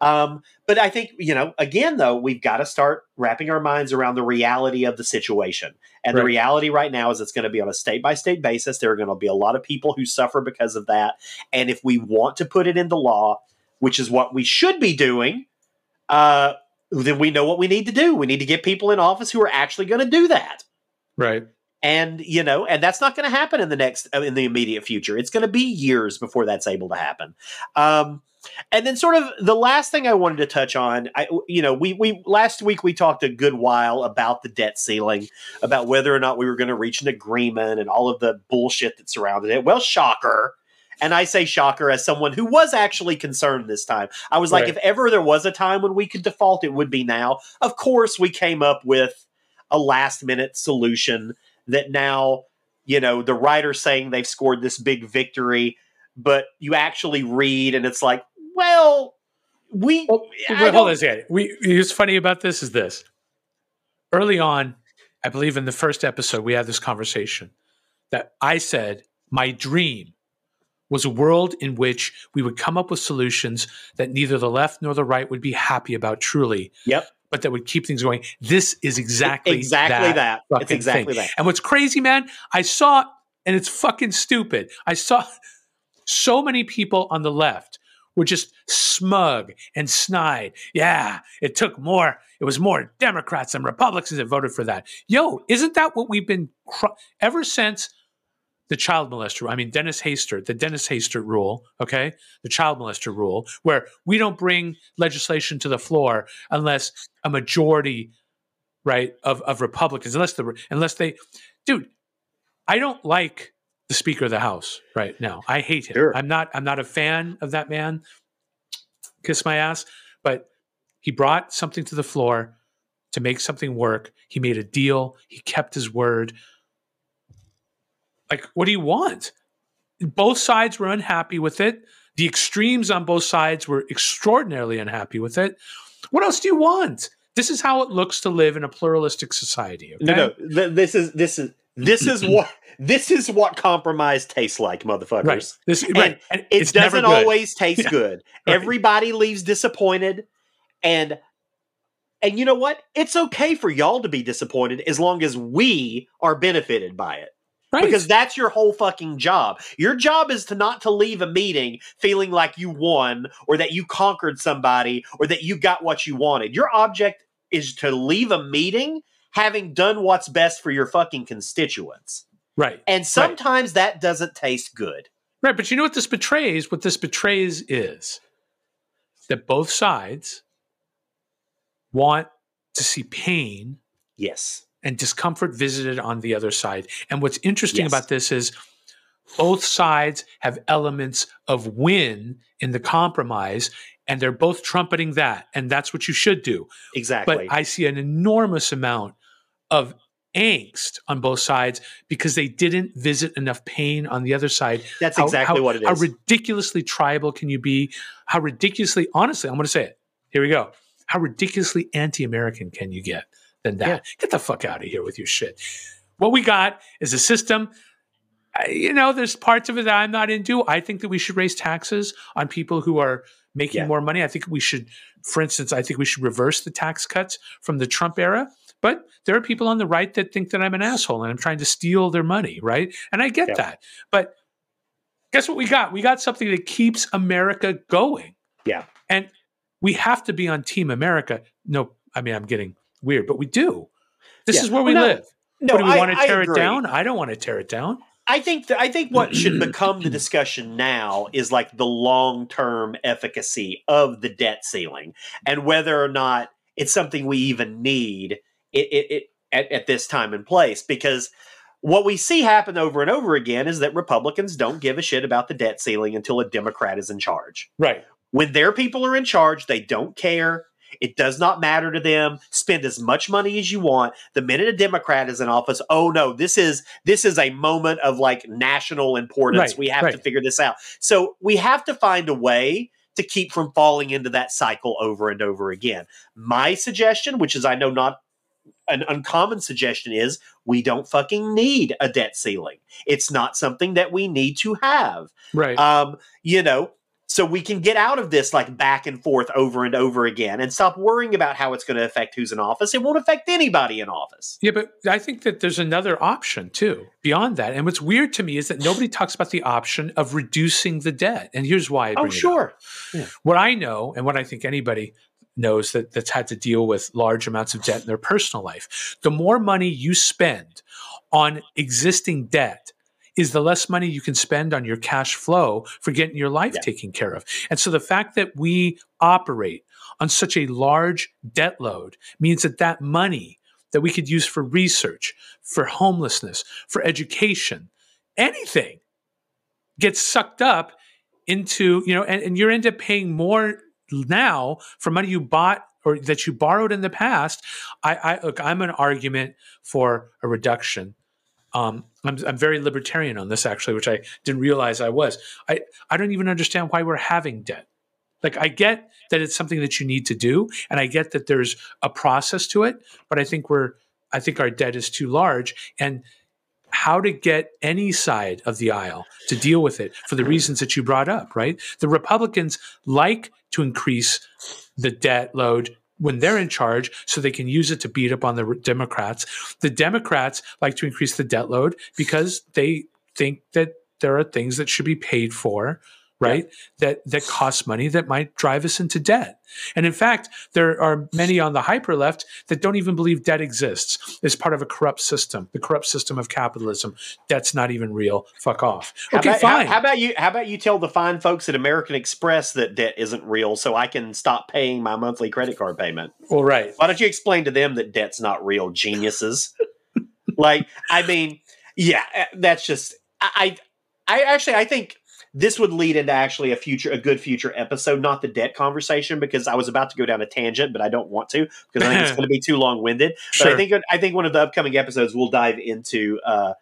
um, but I think you know, again, though, we've got to start wrapping our minds around the reality of the situation. And the reality right now is it's going to be on a state by state basis. There are going to be a lot of people who suffer because of that. And if we want to put it into law, which is what we should be doing, uh, then we know what we need to do. We need to get people in office who are actually going to do that. Right. and you know and that's not going to happen in the next uh, in the immediate future it's going to be years before that's able to happen um, and then sort of the last thing i wanted to touch on i you know we we last week we talked a good while about the debt ceiling about whether or not we were going to reach an agreement and all of the bullshit that surrounded it well shocker and I say shocker as someone who was actually concerned this time. I was like, Right. if ever there was a time when we could default, it would be now. Of course, we came up with a last minute solution that now, you know, the writer's saying they've scored this big victory, but you actually read and it's like, well, we. Oh, well, Wait, hold don't- on a second. We, what's funny about this is this. Early on, I believe in the first episode, we had this conversation that I said my dream was a world in which we would come up with solutions that neither the left nor the right would be happy about truly, Yep. but that would keep things going. This is exactly exactly that. It's fucking exactly thing. that. And what's crazy, man, I saw, and it's fucking stupid. I saw so many people on the left were just smug and snide. Yeah, it took more. It was more Democrats and Republicans that voted for that. Yo, isn't that what we've been cr- ever since the child molester? I mean, Dennis Hastert, the Dennis Hastert rule, okay, the child molester rule, where we don't bring legislation to the floor unless a majority, right, of, of Republicans, unless the unless they, dude, I don't like the Speaker of the House right now. I hate him. Sure. I'm not. I'm not a fan of that man. Kiss my ass. But he brought something to the floor to make something work. He made a deal. He kept his word. Like, what do you want? Both sides were unhappy with it. The extremes on both sides were extraordinarily unhappy with it. What else do you want? This is how it looks to live in a pluralistic society. Okay? No, no. this is this is this is what this is what compromise tastes like, motherfuckers. Right. This, right. And It doesn't always taste Yeah. good. Right. Everybody leaves disappointed, and and you know what? It's okay for y'all to be disappointed as long as we are benefited by it. right. Because that's your whole fucking job. Your job is to not to leave a meeting feeling like you won or that you conquered somebody or that you got what you wanted. Your object is to leave a meeting having done what's best for your fucking constituents. right. And sometimes that doesn't taste good. Right, but you know what this betrays? What this betrays is that both sides want to see pain Yes. and discomfort visited on the other side. And what's interesting Yes. about this is both sides have elements of win in the compromise, and they're both trumpeting that. And that's what you should do. Exactly. But I see an enormous amount of angst on both sides because they didn't visit enough pain on the other side. That's How- exactly how- what it is. How ridiculously tribal can you be? How ridiculously, honestly, I'm going to say it. Here we go. How ridiculously anti American can you get than that? Yeah. Get the fuck out of here with your shit. What we got is a system. You know, there's parts of it that I'm not into. I think that we should raise taxes on people who are making Yeah. more money. I think we should, for instance, I think we should reverse the tax cuts from the Trump era. But there are people on the right that think that I'm an asshole and I'm trying to steal their money, right? And I get Yeah. that. But guess what we got? We got something that keeps America going. Yeah. And we have to be on Team America. No, I mean, I'm getting weird, but we do. This Yeah. is where we no, live. no, do we I- want to tear it down? I don't want to tear it down. I think th- I think what should become the discussion now is like the long term efficacy of the debt ceiling and whether or not it's something we even need it, it, it at, at this time and place because what we see happen over and over again is that Republicans don't give a shit about the debt ceiling until a Democrat is in charge. Right. When their people are in charge, they don't care. It does not matter to them. Spend as much money as you want. The minute a Democrat is in office, oh no, this is this is a moment of like national importance. Right, we have to figure this out. So we have to find a way to keep from falling into that cycle over and over again. My suggestion, which is I know not an uncommon suggestion is we don't fucking need a debt ceiling. It's not something that we need to have Right. um, you know, so we can get out of this like back and forth over and over again and stop worrying about how it's going to affect who's in office. It won't affect anybody in office. Yeah, but I think that there's another option too beyond that. And what's weird to me is that nobody talks about the option of reducing the debt. And here's why. Oh, sure. What I know and what I think anybody knows that that's had to deal with large amounts of debt in their personal life. The more money you spend on existing debt, is the less money you can spend on your cash flow for getting your life yeah. taken care of. And so the fact that we operate on such a large debt load means that that money that we could use for research, for homelessness, for education, anything gets sucked up into, you know, and, and you end up paying more now for money you bought or that you borrowed in the past. I, I look, I'm an argument for a reduction. Um, I'm, I'm very libertarian on this actually, which I didn't realize I was. I, I don't even understand why we're having debt. Like I get that it's something that you need to do, and I get that there's a process to it, but I think we're I think our debt is too large, and how to get any side of the aisle to deal with it for the reasons that you brought up, right? The Republicans like to increase the debt load when they're in charge so they can use it to beat up on the Democrats. The Democrats like to increase the debt load because they think that there are things that should be paid for right? Yeah. That that costs money that might drive us into debt. And in fact, there are many on the hyper left that don't even believe debt exists. It's part of a corrupt system, the corrupt system of capitalism. Debt's not even real. Fuck off. How okay, about, fine. How, how, about you? How about you tell the fine folks at American Express that debt isn't real, so I can stop paying my monthly credit card payment? Well, right. Why don't you explain to them that debt's not real, geniuses? like, I mean, yeah, eh, that's just I. I actually I think this would lead into actually a future, a good future episode, not the debt conversation, because I was about to go down a tangent, but I don't want to because I think it's going to be too long winded. Sure. But I think I think one of the upcoming episodes will dive into uh,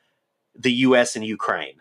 the U.S. and Ukraine.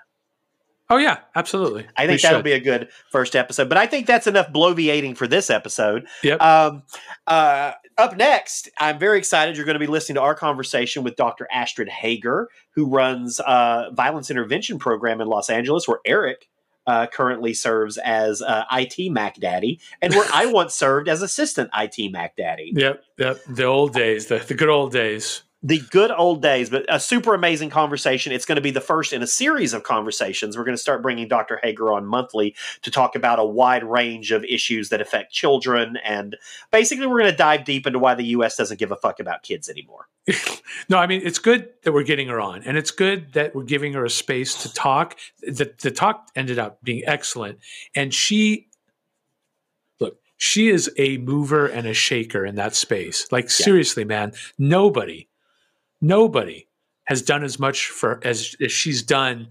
Oh yeah, absolutely. I think we that'll should. be a good first episode. But I think that's enough bloviating for this episode. Yep. Um, uh, up next, I'm very excited. You're going to be listening to our conversation with Dr. Astrid Heger, who runs a violence intervention program in Los Angeles, where Erik uh, currently serves as uh, IT Mac Daddy, and where I once served as assistant IT Mac Daddy. Yep, yep. The old days, the, the good old days the good old days, but a super amazing conversation. It's going to be the first in a series of conversations. We're going to start bringing Dr. Heger on monthly to talk about a wide range of issues that affect children. And basically, we're going to dive deep into why the U.S. doesn't give a fuck about kids anymore. no, I mean, it's good that we're getting her on, and it's good that we're giving her a space to talk. The, the talk ended up being excellent. And she look, she is a mover and a shaker in that space. Like, yeah. seriously, man, nobody nobody has done as much for as, as she's done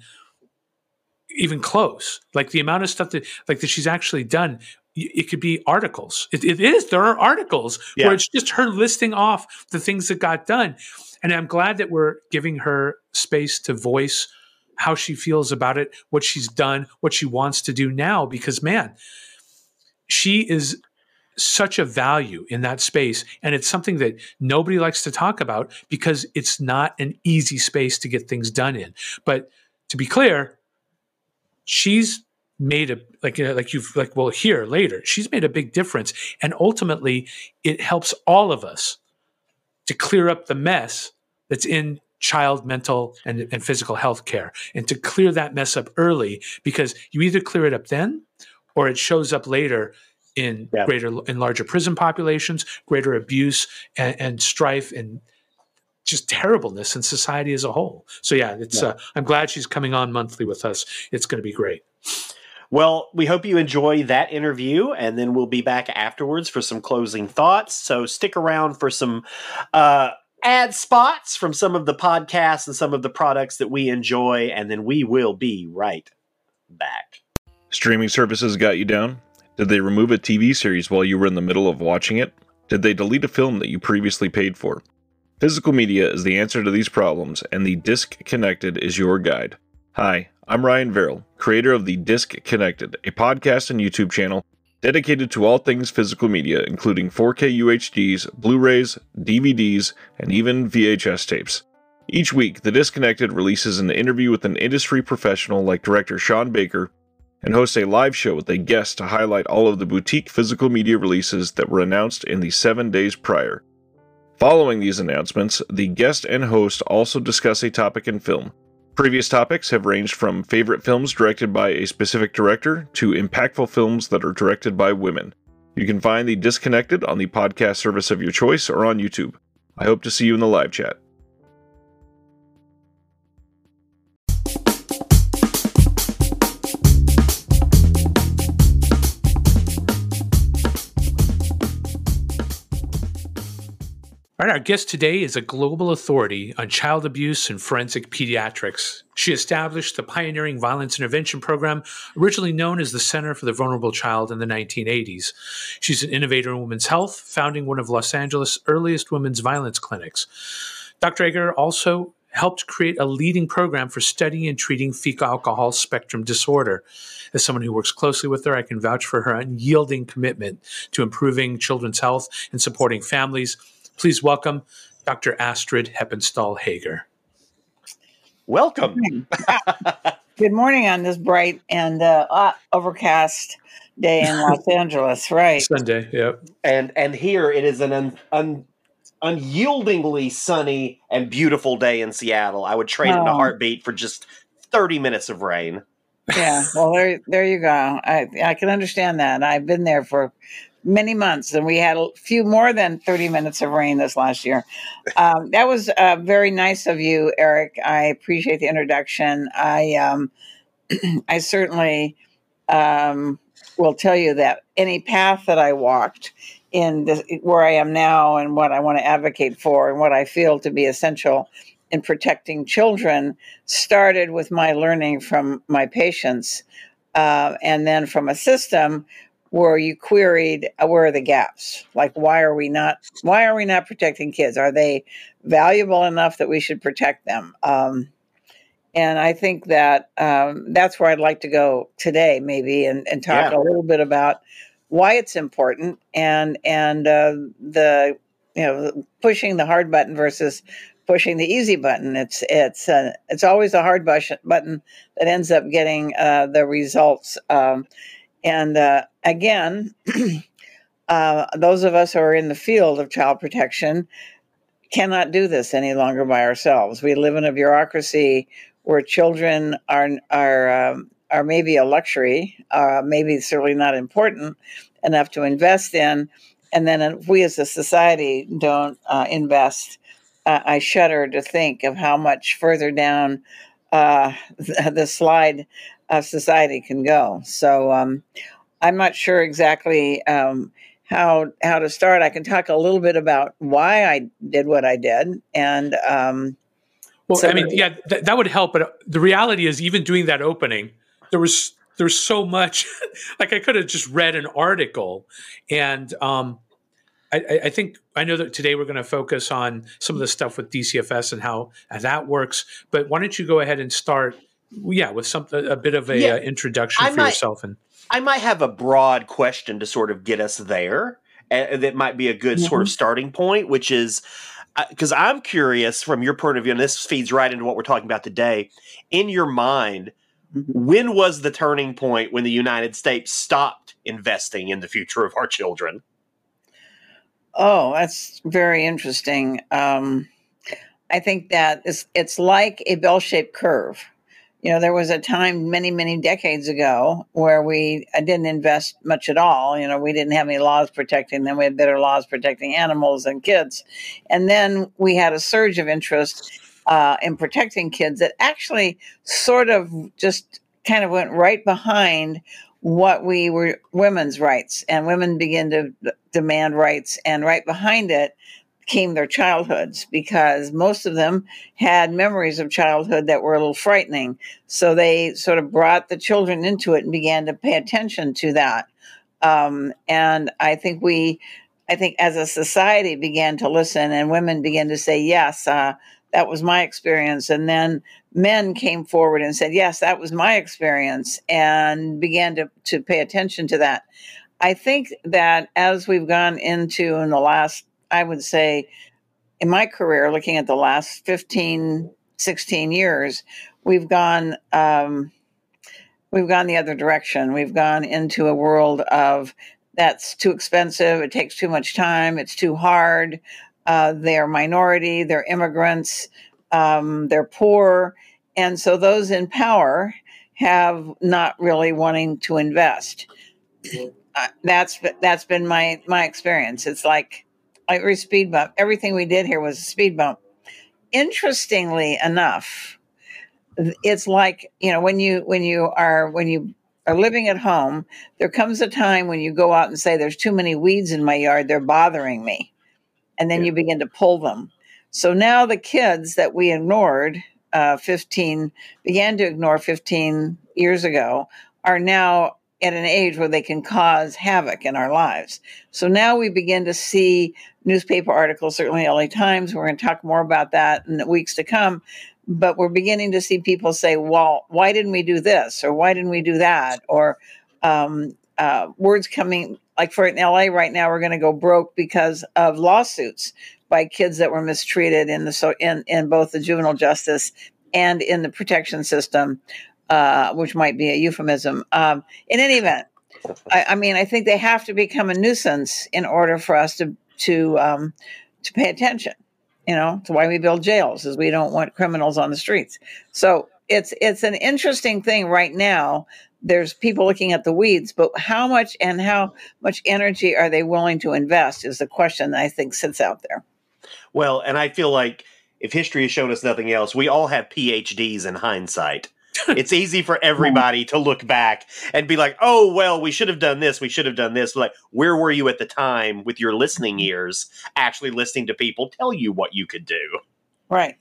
even close. Like the amount of stuff that like that she's actually done it could be articles. It, it is there are articles yeah. where it's just her listing off the things that got done. And i'm glad that we're giving her space to voice how she feels about it what she's done what she wants to do now because man she is such a value in that space. And it's something that nobody likes to talk about because it's not an easy space to get things done in. But to be clear, she's made a like you like you've like we'll hear later she's made a big difference and ultimately it helps all of us to clear up the mess that's in child mental and, and physical health care and to clear that mess up early because you either clear it up then or it shows up later in yeah. greater in larger prison populations, greater abuse and, and, strife and just terribleness in society as a whole. So yeah, it's yeah. Uh, I'm glad she's coming on monthly with us. It's going to be great. Well, we hope you enjoy that interview, and then we'll be back afterwards for some closing thoughts. So stick around for some uh, ad spots from some of the podcasts and some of the products that we enjoy, and then we will be right back. Streaming services got you down? Did they remove a TV series while you were in the middle of watching it? Did they delete a film that you previously paid for? Physical media is the answer to these problems, and the Disc Connected is your guide. Hi, I'm Ryan Verrill, creator of the Disc Connected, a podcast and YouTube channel dedicated to all things physical media, including 4K UHDs, Blu rays, DVDs, and even VHS tapes. Each week, The Disconnected releases an interview with an industry professional like director Sean Baker and hosts a live show with a guest to highlight all of the boutique physical media releases that were announced in the seven days prior. Following these announcements, the guest and host also discuss a topic in film. Previous topics have ranged from favorite films directed by a specific director to impactful films that are directed by women. You can find The Disconnected on the podcast service of your choice or on YouTube. I hope to see you in the live chat. All right, our guest today is a global authority on child abuse and forensic pediatrics. She established the pioneering violence intervention program, originally known as the Center for the Vulnerable Child in the 1980s. She's an innovator in women's health, founding one of Los Angeles' earliest women's violence clinics. Dr. Heger also helped create a leading program for studying and treating fetal alcohol spectrum disorder. As someone who works closely with her, I can vouch for her unyielding commitment to improving children's health and supporting families Please welcome Dr. Astrid Heppenstall Heger. Welcome. Good morning on this bright and uh, overcast day in Los Angeles, right? Sunday, yep. And and here it is an un, un, unyieldingly sunny and beautiful day in Seattle. I would trade oh. in a heartbeat for just 30 minutes of rain. Yeah, well there there you go. I I can understand that. I've been there for many months, and we had a few more than 30 minutes of rain this last year. Um, that was uh, very nice of you, Erik. I appreciate the introduction. I um, I certainly um, will tell you that any path that I walked in this, where I am now and what I want to advocate for and what I feel to be essential in protecting children started with my learning from my patients uh, and then from a system where you queried uh, where are the gaps? Like why are we not why are we not protecting kids? Are they valuable enough that we should protect them? Um, and i think that um, that's where i'd like to go today maybe and, and talk yeah. a little bit about why it's important and and uh, the you know pushing the hard button versus pushing the easy button. It's it's uh, it's always a hard button that ends up getting uh, the results um, and uh, again, uh, those of us who are in the field of child protection cannot do this any longer by ourselves. We live in a bureaucracy where children are are um, are maybe a luxury, uh, maybe certainly not important enough to invest in, and then if we as a society don't uh, invest, uh, I shudder to think of how much further down uh, the slide society can go. So um, I'm not sure exactly um, how how to start. I can talk a little bit about why I did what I did, and um, well, so I mean, yeah, th- that would help. But the reality is, even doing that opening, there was there's so much. like I could have just read an article, and um, I, I, think I know that today we're going to focus on some of the stuff with DCFS and how, that works. But why don't you go ahead and start yeah, with some a bit of a yeah, uh, introduction I for might, yourself and I might have a broad question to sort of get us there. Uh, that might be a good mm-hmm. sort of mm-hmm. starting point, which is because uh, I'm curious from your point of view, and this feeds right into what we're talking about today. In your mind, mm-hmm. when was the turning point when the United States stopped investing in the future of our children? Oh, that's very interesting. Um, I think that it's, it's like a bell shaped curve you know, there was a time many, many decades ago where we uh, didn't invest much at all. You know, we didn't have any laws protecting them. We had better laws protecting animals and kids. And then we had a surge of interest uh, in protecting kids that actually sort of just kind of went right behind what we were women's rights. And women began to demand rights. And right behind it, came their childhoods because most of them had memories of childhood that were a little frightening. So they sort of brought the children into it and began to pay attention to that. Um, and I think we, I think as a society began to listen and women began to say, yes, uh, that was my experience. And then men came forward and said, yes, that was my experience and began to, to pay attention to that. I think that as we've gone into in the last I would say, in my career, looking at the last 15, 16 years, we've gone. Um, we've gone the other direction. We've gone into a world of that's too expensive. It takes too much time. It's too hard. Uh, they're minority. They're immigrants. Um, they're poor, and so those in power have not really wanting to invest. uh, that's that's been my my experience. It's like every speed bump. Everything we did here was a speed bump. Interestingly enough, it's like you know when you when you are when you are living at home, there comes a time when you go out and say, "There's too many weeds in my yard; they're bothering me," and then Yeah. you begin to pull them. So now the kids that we ignored, uh, 15 began to ignore 15 years ago, are now at an age where they can cause havoc in our lives. So now we begin to see newspaper articles, certainly LA Times. We're going to talk more about that in the weeks to come. But we're beginning to see people say, well, why didn't we do this? Or why didn't we do that? Or um, uh, words coming, like for in LA right now, we're going to go broke because of lawsuits by kids that were mistreated in the so in, in both the juvenile justice and in the protection system, uh, which might be a euphemism. Um, in any event, I, I mean, I think they have to become a nuisance in order for us to to um, to pay attention. You know, it's why we build jails, is we don't want criminals on the streets. So it's it's an interesting thing right now. There's people looking at the weeds, but how much and how much energy are they willing to invest is the question that I think sits out there. Well, and I feel like if history has shown us nothing else, we all have PhDs in hindsight. It's easy for everybody to look back and be like, "Oh, well, we should have done this. We should have done this." Like, where were you at the time with your listening mm-hmm. ears, actually listening to people tell you what you could do? Right.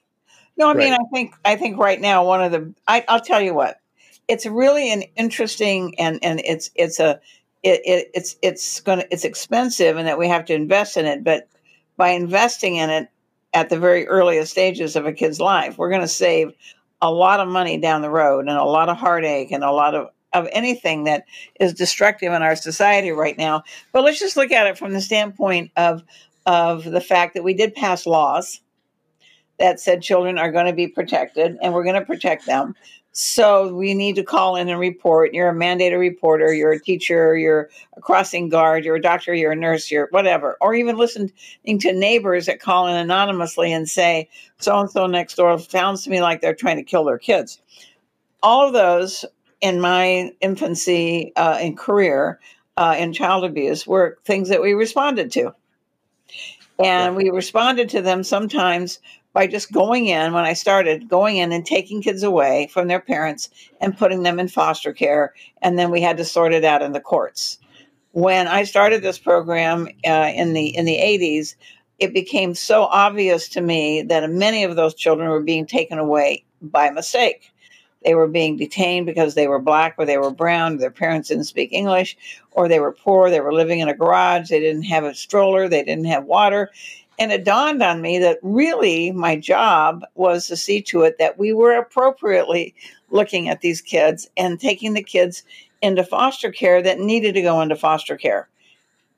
No, I mean, I think I think right now one of the I, I'll tell you what, it's really an interesting and and it's it's a it, it it's it's gonna it's expensive and that we have to invest in it, but by investing in it at the very earliest stages of a kid's life, we're going to save a lot of money down the road and a lot of heartache and a lot of of anything that is destructive in our society right now. But let's just look at it from the standpoint of of the fact that we did pass laws that said children are going to be protected and we're going to protect them. So we need to call in and report. You're a mandated reporter, you're a teacher, you're a crossing guard, you're a doctor, you're a nurse, you're whatever. Or even listening to neighbors that call in anonymously and say, so and so next door sounds to me like they're trying to kill their kids. All of those in my infancy uh, and career uh, in child abuse were things that we responded to. And we responded to them sometimes by just going in when I started, going in and taking kids away from their parents and putting them in foster care. And then we had to sort it out in the courts. When I started this program uh, in the in the 80s, it became so obvious to me that many of those children were being taken away by mistake. They were being detained because they were black or they were brown, their parents didn't speak English, or they were poor, they were living in a garage, they didn't have a stroller, they didn't have water. And it dawned on me that really my job was to see to it that we were appropriately looking at these kids and taking the kids into foster care that needed to go into foster care.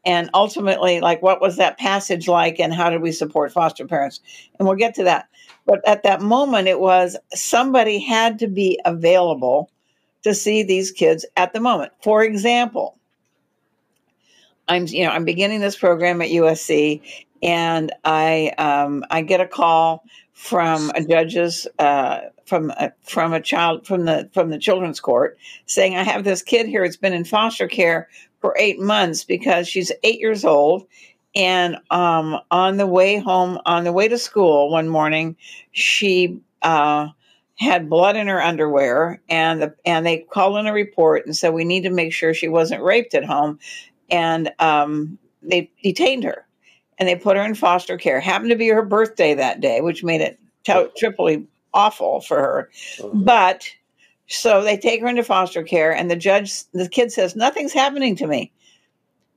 And ultimately, like, what was that passage like, and how did we support foster parents? And we'll get to that. But at that moment, it was somebody had to be available to see these kids at the moment. For example, I'm you know I'm beginning this program at USC, and I um, I get a call from a judge's uh, from a, from a child from the from the children's court saying I have this kid here. It's been in foster care for eight months because she's eight years old, and um, on the way home on the way to school one morning, she. Uh, had blood in her underwear and the, and they called in a report and said we need to make sure she wasn't raped at home and um, they detained her and they put her in foster care. Happened to be her birthday that day, which made it t- triply awful for her. Mm-hmm. But so they take her into foster care, and the judge, the kid says, Nothing's happening to me.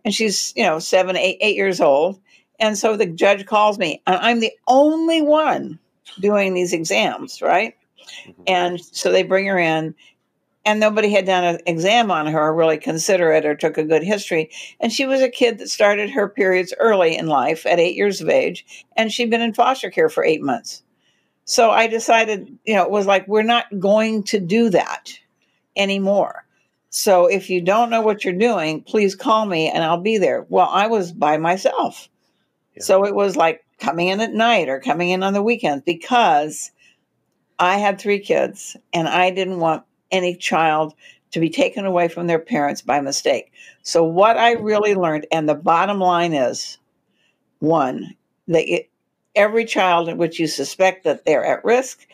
And she's, you know, seven, eight, eight years old. And so the judge calls me, and I'm the only one doing these exams, right? Mm-hmm. And so they bring her in, and nobody had done an exam on her or really consider it or took a good history. And she was a kid that started her periods early in life at eight years of age, and she'd been in foster care for eight months. So I decided, you know, it was like, we're not going to do that anymore. So if you don't know what you're doing, please call me and I'll be there. Well, I was by myself. Yeah. So it was like coming in at night or coming in on the weekends because I had three kids and I didn't want any child to be taken away from their parents by mistake. So, what I really learned, and the bottom line is one, that it, every child in which you suspect that they're at risk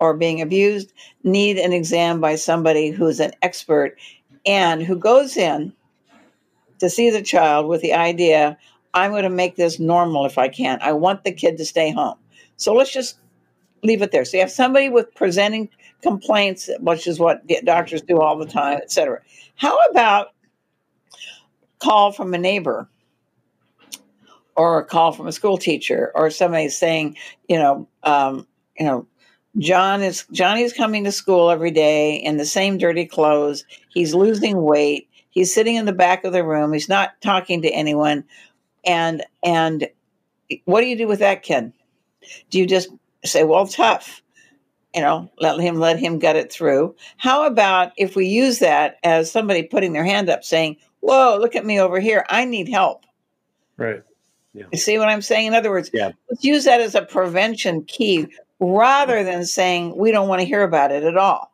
or being abused need an exam by somebody who's an expert and who goes in to see the child with the idea I'm going to make this normal if I can. I want the kid to stay home. So let's just leave it there. So you have somebody with presenting complaints, which is what doctors do all the time, et cetera. How about call from a neighbor or a call from a school teacher or somebody saying, you know, um, you know, John is Johnny's coming to school every day in the same dirty clothes. He's losing weight. He's sitting in the back of the room. He's not talking to anyone. And and what do you do with that kid? Do you just say, "Well, tough," you know, let him let him gut it through? How about if we use that as somebody putting their hand up, saying, "Whoa, look at me over here. I need help." Right. Yeah. You see what I'm saying? In other words, yeah. let's use that as a prevention key rather than saying we don't want to hear about it at all.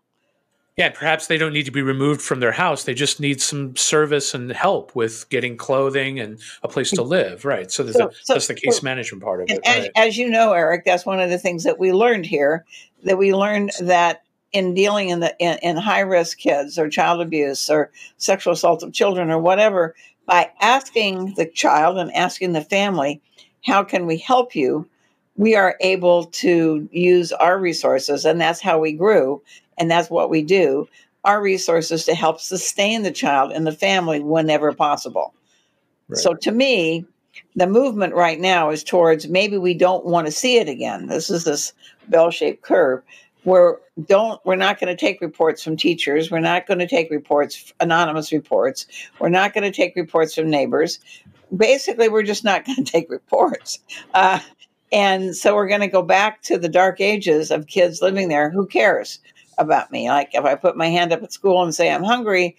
Yeah, perhaps they don't need to be removed from their house. They just need some service and help with getting clothing and a place to live. Right. So, so, a, so that's the case so, management part of it. As, right. as you know, Erik, that's one of the things that we learned here. That we learned that in dealing in the in, in high risk kids or child abuse or sexual assault of children or whatever, by asking the child and asking the family, "How can we help you?" we are able to use our resources, and that's how we grew, and that's what we do. Our resources to help sustain the child and the family whenever possible. Right. So, to me, the movement right now is towards maybe we don't want to see it again. This is this bell-shaped curve where don't we're not going to take reports from teachers we're not going to take reports anonymous reports we're not going to take reports from neighbors basically we're just not going to take reports uh, and so we're going to go back to the dark ages of kids living there. Who cares about me? Like if I put my hand up at school and say I'm hungry,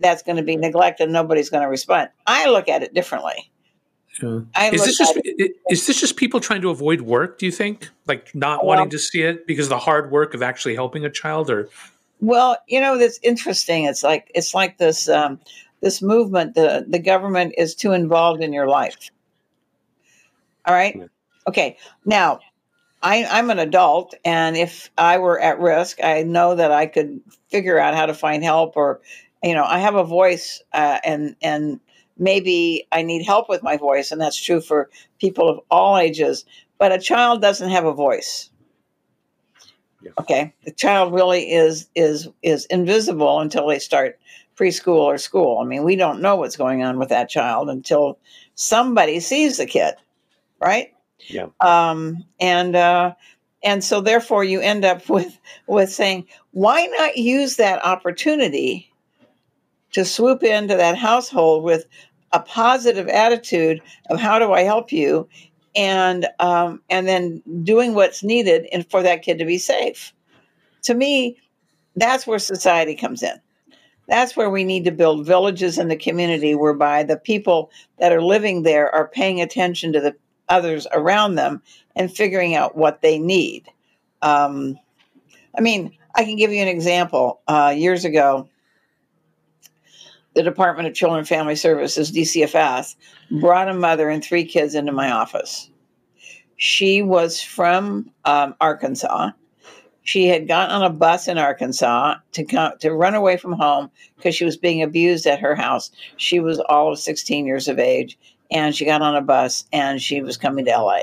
that's going to be neglected. Nobody's going to respond. I look at it differently. Yeah. Is this just is this just people trying to avoid work? Do you think, like not well, wanting to see it because of the hard work of actually helping a child, or? Well, you know, that's interesting. It's like it's like this um, this movement. The the government is too involved in your life. All right. Okay, now I, I'm an adult, and if I were at risk, I know that I could figure out how to find help, or you know, I have a voice, uh, and and maybe I need help with my voice, and that's true for people of all ages. But a child doesn't have a voice. Okay, the child really is is is invisible until they start preschool or school. I mean, we don't know what's going on with that child until somebody sees the kid, right? Yeah. Um, and uh, and so therefore you end up with with saying, why not use that opportunity to swoop into that household with a positive attitude of how do I help you, and um, and then doing what's needed and for that kid to be safe. To me, that's where society comes in. That's where we need to build villages in the community whereby the people that are living there are paying attention to the others around them and figuring out what they need. Um, I mean, I can give you an example. Uh, years ago, the Department of Children and Family Services, DCFS, brought a mother and three kids into my office. She was from um, Arkansas. She had gotten on a bus in Arkansas to come, to run away from home because she was being abused at her house. She was all of 16 years of age, and she got on a bus and she was coming to LA.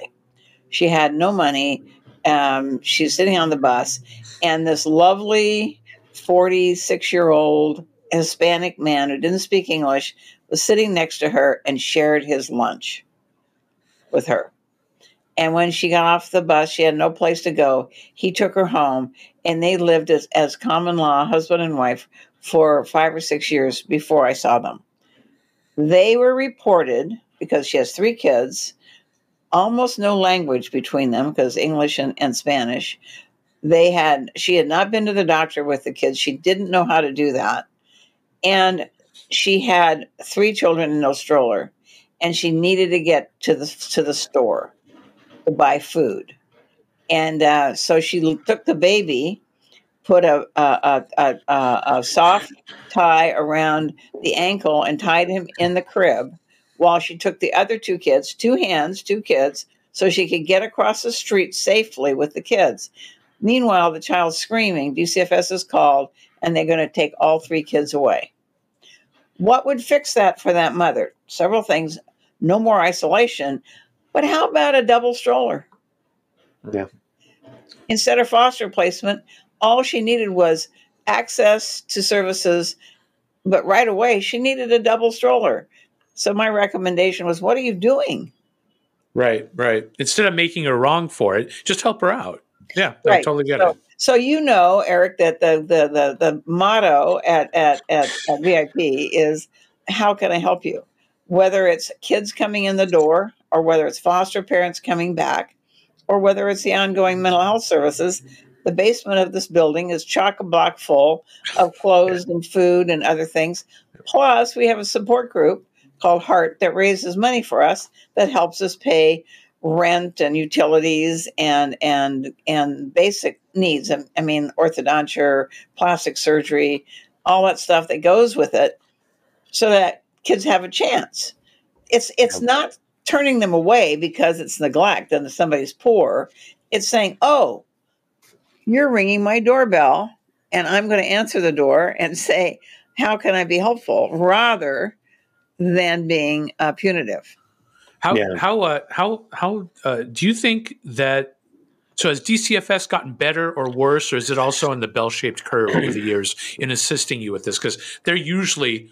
She had no money. Um, she's sitting on the bus, and this lovely 46 year old Hispanic man who didn't speak English was sitting next to her and shared his lunch with her. And when she got off the bus, she had no place to go. He took her home, and they lived as, as common law husband and wife for five or six years before I saw them. They were reported because she has three kids, almost no language between them because English and, and Spanish. They had she had not been to the doctor with the kids. She didn't know how to do that. And she had three children and no stroller. And she needed to get to the to the store to buy food. And uh, so she took the baby put a, a, a, a soft tie around the ankle and tied him in the crib while she took the other two kids, two hands, two kids, so she could get across the street safely with the kids. Meanwhile, the child's screaming, DCFS is called, and they're going to take all three kids away. What would fix that for that mother? Several things. No more isolation, but how about a double stroller? Yeah. Instead of foster placement, all she needed was access to services, but right away she needed a double stroller. So my recommendation was, what are you doing? Right, right. Instead of making her wrong for it, just help her out. Yeah, I totally get So, it. so you know, Erik, that the the the, the motto at, at at at VIP is how can I help you? Whether it's kids coming in the door or whether it's foster parents coming back or whether it's the ongoing mental health services, the basement of this building is chock a block full of clothes and food and other things. Plus, we have a support group called Heart that raises money for us that helps us pay rent and utilities and and and basic needs. I, I mean, orthodonture, plastic surgery, all that stuff that goes with it, so that kids have a chance. It's it's not turning them away because it's neglect and somebody's poor. It's saying, "Oh, you're ringing my doorbell, and I'm going to answer the door and say." How can I be helpful? Rather than being uh, punitive. How Yeah. how uh, how how uh, do you think that? So has DCFS gotten better or worse, or is it also in the bell-shaped curve over the years in assisting you with this? Because they're usually,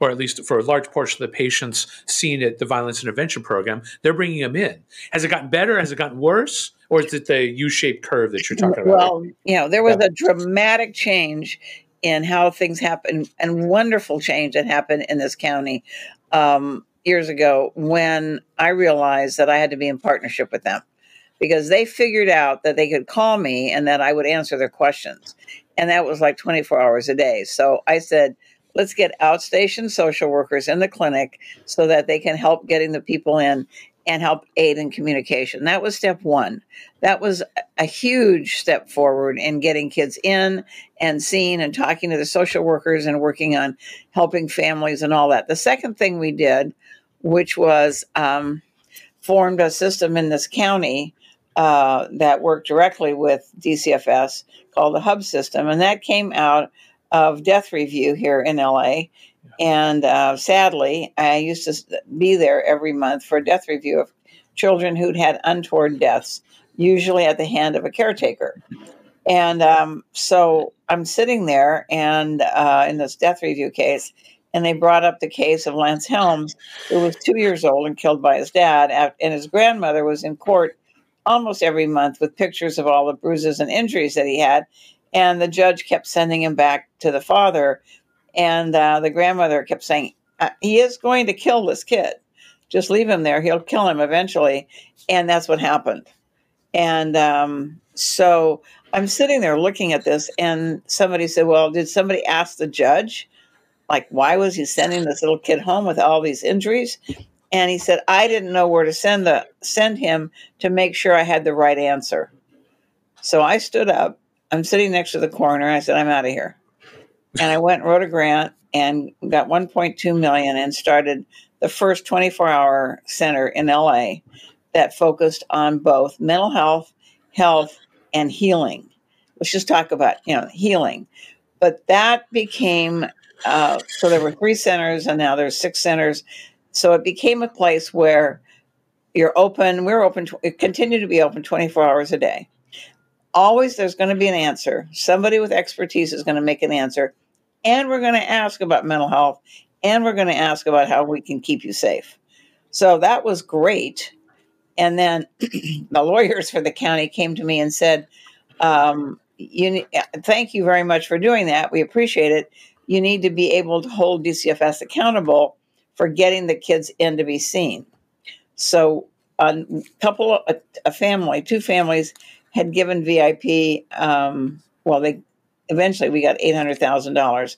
or at least for a large portion of the patients seen at the violence intervention program, they're bringing them in. Has it gotten better? Has it gotten worse? Or is it the U-shaped curve that you're talking about? Well, you know, there was a dramatic change in how things happen and wonderful change that happened in this county um, years ago when I realized that I had to be in partnership with them because they figured out that they could call me and that I would answer their questions. And that was like 24 hours a day. So I said, let's get outstation social workers in the clinic so that they can help getting the people in and help aid in communication. That was step one. That was a huge step forward in getting kids in and seen and talking to the social workers and working on helping families and all that. The second thing we did, which was um, formed a system in this county uh, that worked directly with DCFS called the Hub System, and that came out of Death Review here in LA. And uh, sadly, I used to be there every month for a death review of children who'd had untoward deaths, usually at the hand of a caretaker. And um, so I'm sitting there and uh, in this death review case, and they brought up the case of Lance Helms, who was two years old and killed by his dad, and his grandmother was in court almost every month with pictures of all the bruises and injuries that he had. And the judge kept sending him back to the father, and uh, the grandmother kept saying, uh, "He is going to kill this kid. Just leave him there. He'll kill him eventually." And that's what happened. And um, so I'm sitting there looking at this, and somebody said, Well, did somebody ask the judge? Like, why was he sending this little kid home with all these injuries? And he said, I didn't know where to send the send him to make sure I had the right answer. So I stood up. I'm sitting next to the coroner. I said, I'm out of here. And I went and wrote a grant and got 1.2 million and started the first 24 hour center in LA that focused on both mental health, health, and healing. Let's just talk about you know healing. But that became uh, so there were three centers and now there's six centers. So it became a place where you're open. We're open. it continue to be open 24 hours a day. Always there's going to be an answer. Somebody with expertise is going to make an answer, and we're going to ask about mental health, and we're going to ask about how we can keep you safe. So that was great. And then the lawyers for the county came to me and said, um, "You, thank you very much for doing that. We appreciate it. You need to be able to hold DCFS accountable for getting the kids in to be seen." So a couple, a, a family, two families had given VIP. Um, well, they eventually we got eight hundred thousand dollars,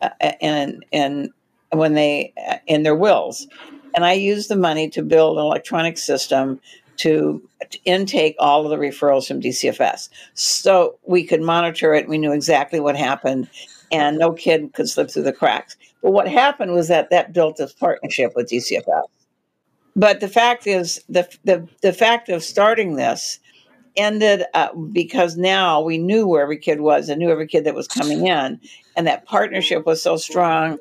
uh, and and when they uh, in their wills, and I used the money to build an electronic system to intake all of the referrals from DCFS. So we could monitor it. We knew exactly what happened, and no kid could slip through the cracks. But what happened was that that built this partnership with DCFS. But the fact is, the the, the fact of starting this ended uh, because now we knew where every kid was and knew every kid that was coming in, and that partnership was so strong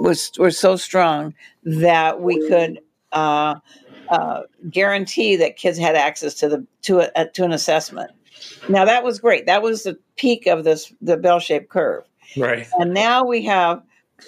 was was so strong that we could uh, uh, guarantee that kids had access to the to a, to an assessment. Now that was great. That was the peak of this the bell shaped curve. Right. And now we have,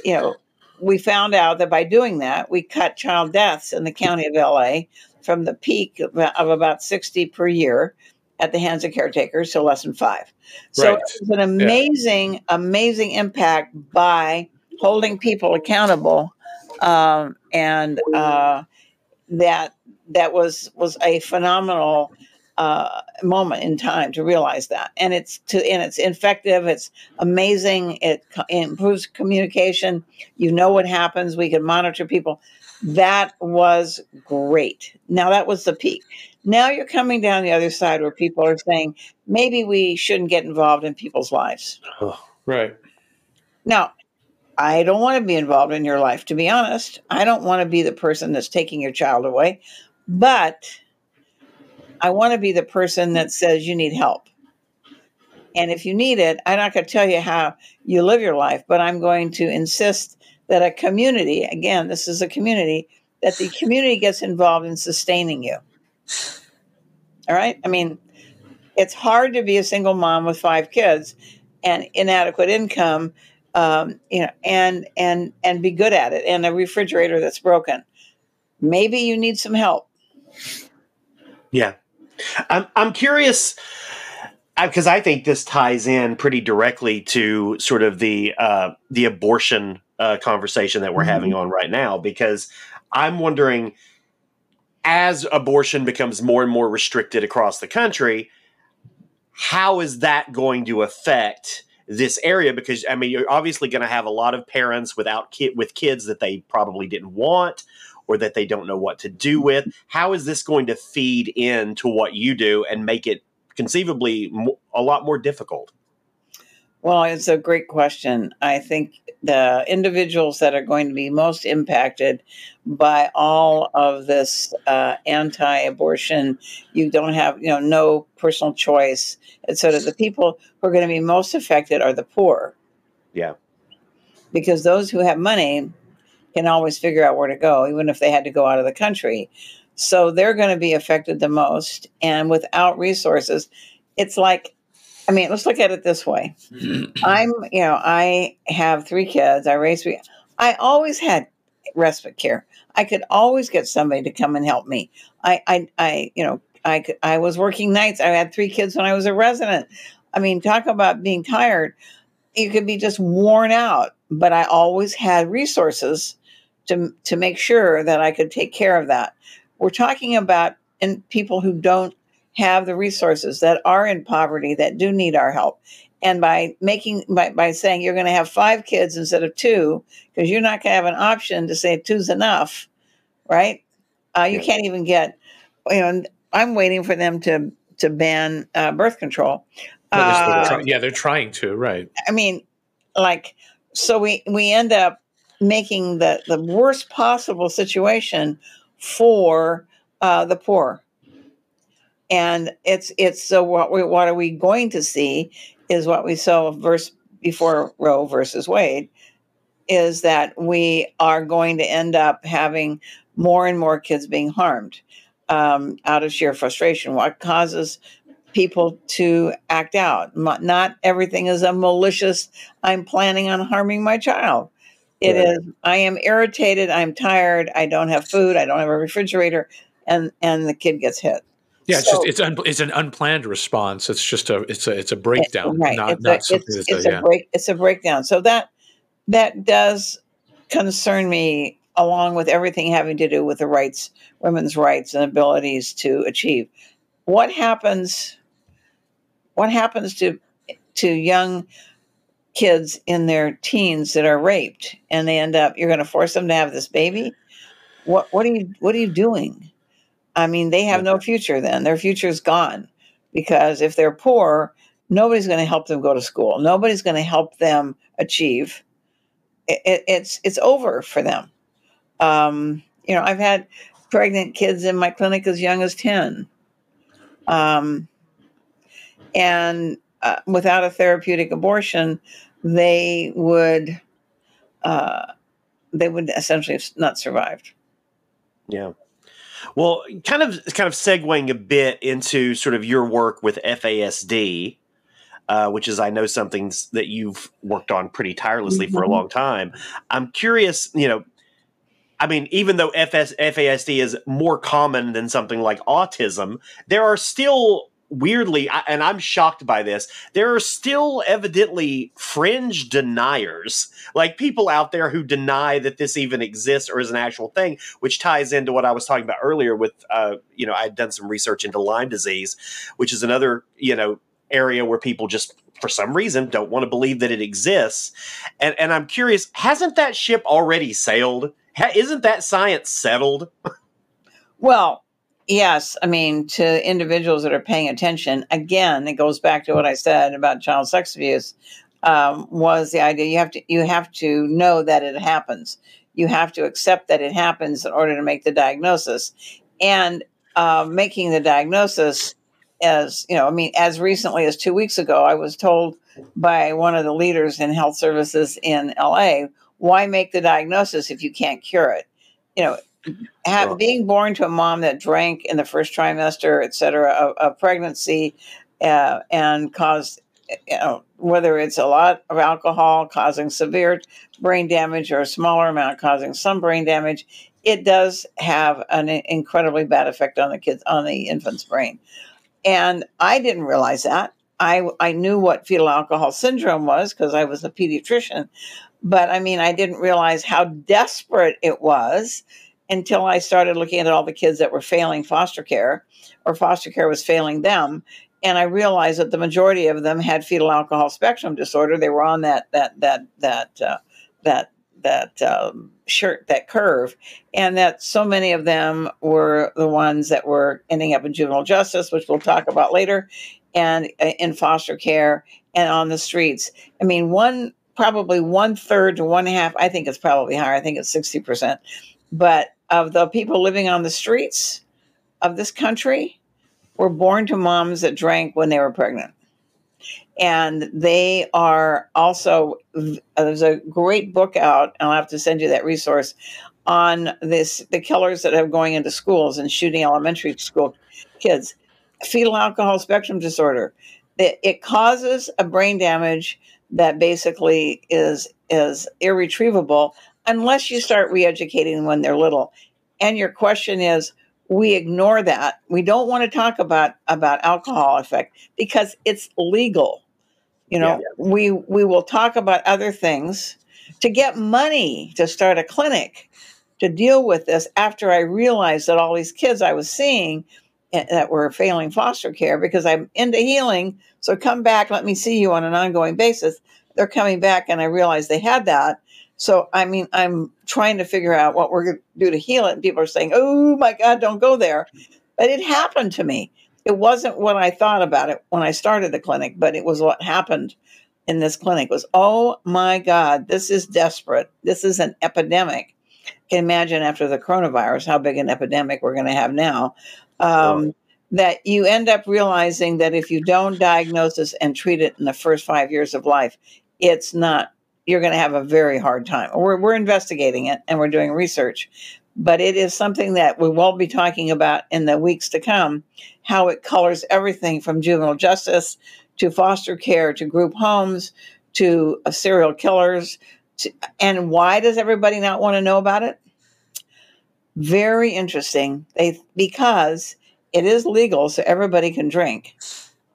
you know, we found out that by doing that, we cut child deaths in the county of LA from the peak of, of about 60 per year at the hands of caretakers to less than five. So Right. it's an amazing, amazing impact by holding people accountable. Um, and uh, that that was was a phenomenal uh, moment in time to realize that, and it's to and it's effective. It's amazing. It co- improves communication. You know what happens. We can monitor people. That was great. Now that was the peak. Now you're coming down the other side where people are saying maybe we shouldn't get involved in people's lives. Right. Now, I don't want to be involved in your life, to be honest. I don't want to be the person that's taking your child away, but I want to be the person that says you need help. And if you need it, I'm not going to tell you how you live your life, but I'm going to insist that a community, again, this is a community, that the community gets involved in sustaining you. All right? I mean, it's hard to be a single mom with five kids and inadequate income um, you know, and and and be good at it. And a refrigerator that's broken, maybe you need some help. Yeah. I'm I'm curious because I think this ties in pretty directly to sort of the uh, the abortion uh, conversation that we're having on right now. Because I'm wondering, as abortion becomes more and more restricted across the country, how is that going to affect this area? Because I mean, you're obviously going to have a lot of parents without kid with kids that they probably didn't want or that they don't know what to do with. How is this going to feed into what you do and make it conceivably a lot more difficult? Well, it's a great question. I think the individuals that are going to be most impacted by all of this uh, anti-abortion, you don't have, you know, no personal choice, etc. The people who are going to be most affected are the poor. Yeah. Because those who have money can always figure out where to go, even if they had to go out of the country. So they're going to be affected the most. And without resources, it's like I mean, let's look at it this way. I'm, you know, I have three kids. I raised three. I always had respite care. I could always get somebody to come and help me. I, I, I you know, I, I was working nights. I had three kids when I was a resident. I mean, talk about being tired. You could be just worn out, but I always had resources to to make sure that I could take care of that. We're talking about in people who don't have the resources that are in poverty that do need our help and by making by, by saying you're going to have five kids instead of two because you're not going to have an option to say two's enough right uh, you can't even get you know i'm waiting for them to to ban uh, birth control they're Uh, trying- yeah, they're trying to. Right. I mean, like, so we we end up making the the worst possible situation for uh, the poor, and it's it's so what we what are we going to see is what we saw verse before Roe versus Wade is that we are going to end up having more and more kids being harmed um, out of sheer frustration. What causes people to act out? Not everything is a malicious. I'm planning on harming my child. It Right. is. I am irritated. I'm tired. I don't have food. I don't have a refrigerator, and and the kid gets hit. Yeah, it's So- just it's un, it's an unplanned response. It's just a it's a it's a breakdown, right. not it's not a, something it's, that's it's a, a yeah. break. It's a breakdown. So that that does concern me, along with everything having to do with the rights, women's rights, and abilities to achieve. What happens? What happens to to young kids in their teens that are raped and they end up? You're going to force them to have this baby. What what are you what are you doing? I mean, they have no future then. Their future's gone because if they're poor, nobody's going to help them go to school. Nobody's going to help them achieve. It, it, it's it's over for them. Um, you know, I've had pregnant kids in my clinic as young as ten, um, and uh, without a therapeutic abortion, they would uh, they would essentially have not survived. Yeah. Well, kind of kind of segueing a bit into sort of your work with FASD, uh, which is I know something that you've worked on pretty tirelessly mm-hmm. for a mm-hmm. long time. I'm curious, you know, I mean, even though FS, FASD is more common than something like autism, there are still weirdly, and I'm shocked by this, there are still evidently fringe deniers, like people out there who deny that this even exists or is an actual thing, which ties into what I was talking about earlier with, uh, you know, I had done some research into Lyme disease, which is another, you know, area where people just for some reason don't want to believe that it exists. And and I'm curious, hasn't that ship already sailed? Ha- isn't that science settled? well, Yes, I mean to individuals that are paying attention. Again, it goes back to what I said about child sex abuse. Um, was the idea you have to you have to know that it happens. You have to accept that it happens in order to make the diagnosis, and uh, making the diagnosis as you know. I mean, as recently as two weeks ago, I was told by one of the leaders in health services in LA, "Why make the diagnosis if you can't cure it?" You know, have, being born to a mom that drank in the first trimester, et cetera, of, of pregnancy uh, and caused, you know, whether it's a lot of alcohol causing severe brain damage or a smaller amount causing some brain damage, it does have an incredibly bad effect on the kids, on the infant's brain. And I didn't realize that. I, I knew what fetal alcohol syndrome was because I was a pediatrician, but I mean, I didn't realize how desperate it was until I started looking at all the kids that were failing foster care or foster care was failing them. And I realized that the majority of them had fetal alcohol spectrum disorder. They were on that that that that uh, that that um, shirt that curve, and that so many of them were the ones that were ending up in juvenile justice, which we'll talk about later, and uh, in foster care and on the streets. I mean, one probably one third to one half. I think it's probably higher. I think it's sixty percent, but of the people living on the streets of this country were born to moms that drank when they were pregnant. And they are also, uh, there's a great book out, and I'll have to send you that resource on this the killers that have going into schools and shooting elementary school kids. Fetal alcohol spectrum disorder. It, it causes a brain damage that basically is is irretrievable unless you start re-educating when they're little. And your question is, we ignore that. We don't want to talk about about alcohol effect because it's legal. You know, yeah. we we will talk about other things to get money to start a clinic to deal with this after I realized that all these kids I was seeing that were failing foster care because I'm into healing. So come back, let me see you on an ongoing basis. They're coming back, and I realized they had that. So, I mean, I'm trying to figure out what we're going to do to heal it. And people are saying, oh my God, don't go there. But it happened to me. It wasn't what I thought about it when I started the clinic, but it was what happened in this clinic was, oh my God, this is desperate. This is an epidemic. can imagine after the coronavirus how big an epidemic we're going to have now. Um, oh. That you end up realizing that if you don't diagnose this and treat it in the first five years of life, it's not you're going to have a very hard time. We're, we're investigating it and we're doing research, but it is something that we will be talking about in the weeks to come how it colors everything from juvenile justice to foster care to group homes to uh, serial killers. To, and why does everybody not want to know about it? Very interesting. They because it is legal, so everybody can drink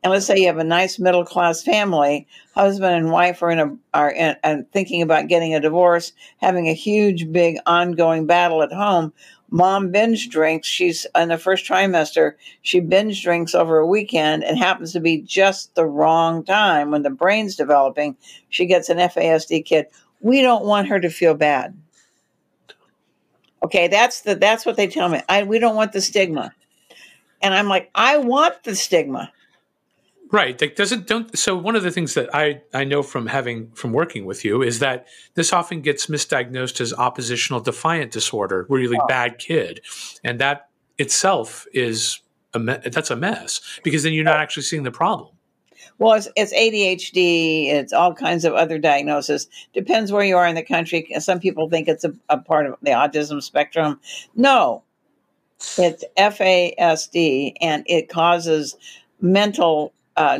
and let's say you have a nice middle class family, husband and wife are in a are in, and thinking about getting a divorce, having a huge big ongoing battle at home. Mom binge drinks. She's in the first trimester. She binge drinks over a weekend. and happens to be just the wrong time when the brain's developing. She gets an FASD kid. We don't want her to feel bad. Okay, that's the that's what they tell me. I we don't want the stigma. And I'm like, I want the stigma. Right. That doesn't don't so one of the things that I, I know from having from working with you is that this often gets misdiagnosed as oppositional defiant disorder, really oh. bad kid. And that itself is a me- that's a mess because then you're not actually seeing the problem. Well, it's, it's ADHD. It's all kinds of other diagnoses. Depends where you are in the country. Some people think it's a, a part of the autism spectrum. No, it's FASD, and it causes mental uh,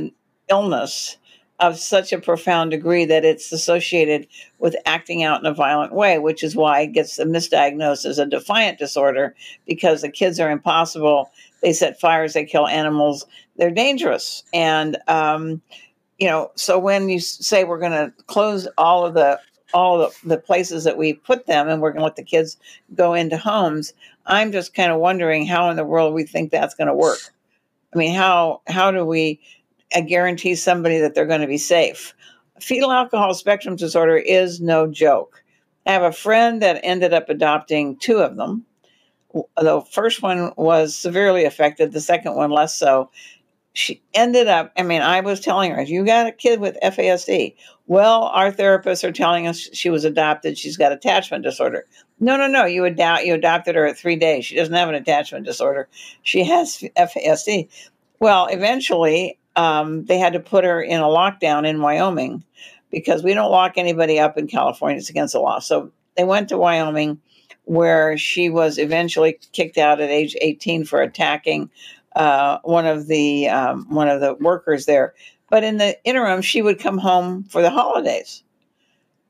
illness of such a profound degree that it's associated with acting out in a violent way, which is why it gets misdiagnosed as a defiant disorder because the kids are impossible. They set fires, they kill animals, they're dangerous. And, um, you know, so when you say we're going to close all of the all the, places that we put them and we're going to let the kids go into homes, I'm just kind of wondering how in the world we think that's going to work. I mean, how how do we guarantee somebody that they're going to be safe? Fetal alcohol spectrum disorder is no joke. I have a friend that ended up adopting two of them. The first one was severely affected, the second one less so. She ended up, I mean, I was telling her, You got a kid with FASD. Well, our therapists are telling us she was adopted. She's got attachment disorder. No, no, no. You, adopt, you adopted her at three days. She doesn't have an attachment disorder. She has FASD. Well, eventually, um, they had to put her in a lockdown in Wyoming because we don't lock anybody up in California. It's against the law. So they went to Wyoming, where she was eventually kicked out at age 18 for attacking uh, one of the um, one of the workers there. But in the interim, she would come home for the holidays,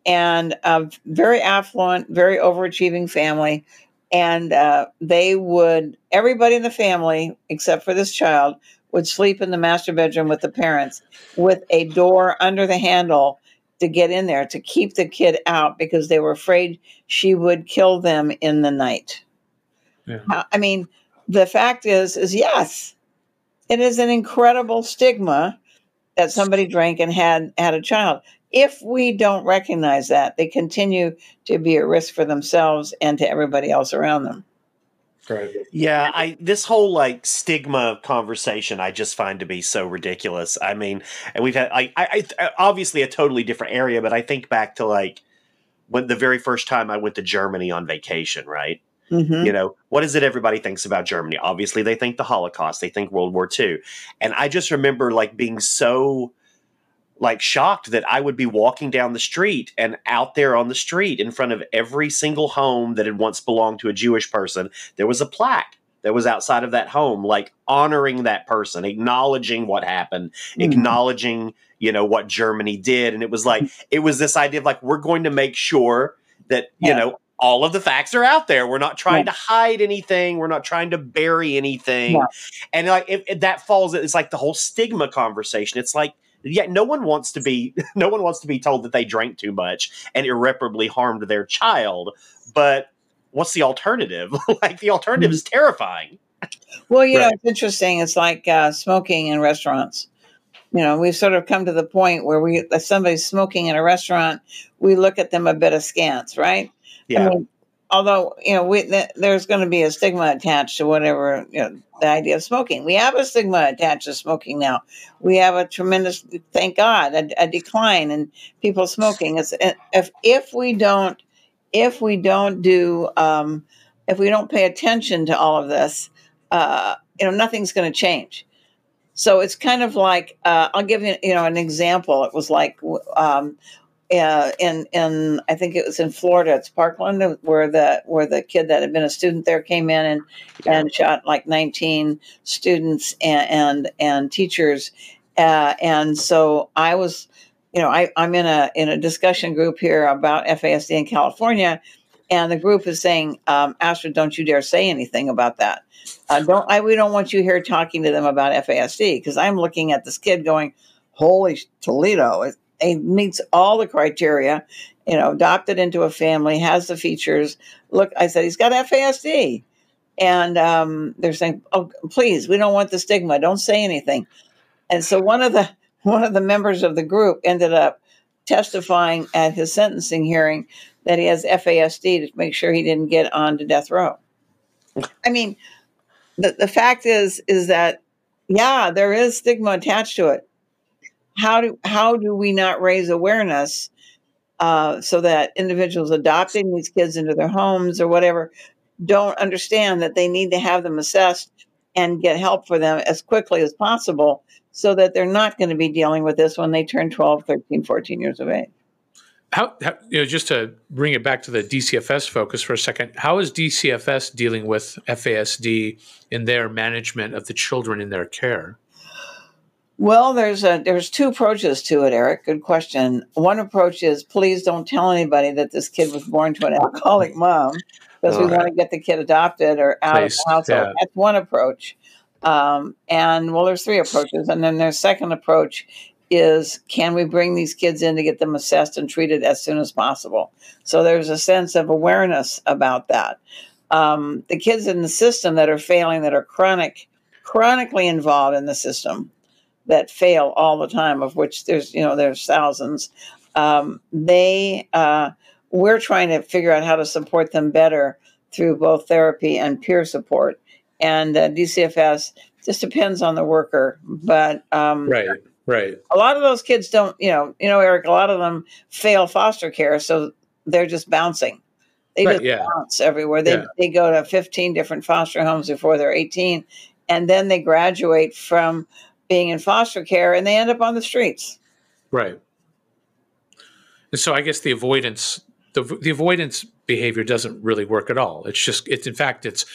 and a very affluent, very overachieving family. And uh, they would everybody in the family, except for this child, would sleep in the master bedroom with the parents with a door under the handle to get in there to keep the kid out because they were afraid she would kill them in the night. Yeah. I mean, the fact is, is yes, it is an incredible stigma that somebody drank and had had a child. If we don't recognize that, they continue to be a risk for themselves and to everybody else around them. Right. Yeah, I this whole like stigma conversation I just find to be so ridiculous. I mean, and we've had I, I, I obviously a totally different area, but I think back to like when the very first time I went to Germany on vacation, right? Mm-hmm. You know, what is it everybody thinks about Germany? Obviously, they think the Holocaust, they think World War II. And I just remember like being so like shocked that I would be walking down the street and out there on the street in front of every single home that had once belonged to a Jewish person, there was a plaque that was outside of that home, like honoring that person, acknowledging what happened, mm-hmm. acknowledging, you know, what Germany did. And it was like, it was this idea of like, we're going to make sure that, you yeah. know, all of the facts are out there. We're not trying yeah. to hide anything. We're not trying to bury anything. Yeah. And like if, if that falls, it's like the whole stigma conversation. It's like yet no one wants to be no one wants to be told that they drank too much and irreparably harmed their child but what's the alternative? Like the alternative is terrifying. Well you right. know it's interesting. It's like uh, smoking in restaurants. You know we've sort of come to the point where we if somebody's smoking in a restaurant we look at them a bit askance right? Yeah. I mean, although you know we, th- there's going to be a stigma attached to whatever you know, the idea of smoking. We have a stigma attached to smoking now. We have a tremendous, thank God, a, a decline in people smoking. It's, if if we don't if we don't do um, if we don't pay attention to all of this, uh, you know, nothing's going to change. So it's kind of like uh, I'll give you you know an example. It was like um, uh, in in I think it was in Florida. It's Parkland, where the where the kid that had been a student there came in and yeah. and shot like 19 students and and, and teachers. Uh, and so I was, you know, I, I'm in a in a discussion group here about FASD in California, and the group is saying, um, Astrid, don't you dare say anything about that. Uh, don't I? We don't want you here talking to them about FASD because I'm looking at this kid going, "Holy Toledo! He meets all the criteria, you know, adopted into a family, has the features. Look, I said, he's got FASD. And um, they're saying, oh, please, we don't want the stigma. Don't say anything. And so one of the one of the members of the group ended up testifying at his sentencing hearing that he has FASD to make sure he didn't get on to death row. I mean, the, the fact is is that yeah, there is stigma attached to it. How do how do we not raise awareness uh, so that individuals adopting these kids into their homes or whatever don't understand that they need to have them assessed and get help for them as quickly as possible so that they're not going to be dealing with this when they turn 12, 13, 14 years of age. How, how, you know just to bring it back to the DCFS focus for a second, how is DCFS dealing with FASD in their management of the children in their care? Well, there's a there's two approaches to it, Erik. Good question. One approach is please don't tell anybody that this kid was born to an alcoholic mom because we want to get the kid adopted or out Placed, of the household. Yeah. That's one approach. Um, and well, there's three approaches, and then there's second approach is can we bring these kids in to get them assessed and treated as soon as possible? So there's a sense of awareness about that. Um, the kids in the system that are failing, that are chronic, chronically involved in the system, that fail all the time, of which there's you know there's thousands. Um, they uh, we're trying to figure out how to support them better through both therapy and peer support. And uh, DCFS just depends on the worker, but um, right, right. A lot of those kids don't, you know, you know, Erik. A lot of them fail foster care, so they're just bouncing. They right, just yeah. bounce everywhere. They yeah. they go to fifteen different foster homes before they're eighteen, and then they graduate from being in foster care and they end up on the streets. Right. And so I guess the avoidance the, the avoidance behavior doesn't really work at all. It's just it's in fact it's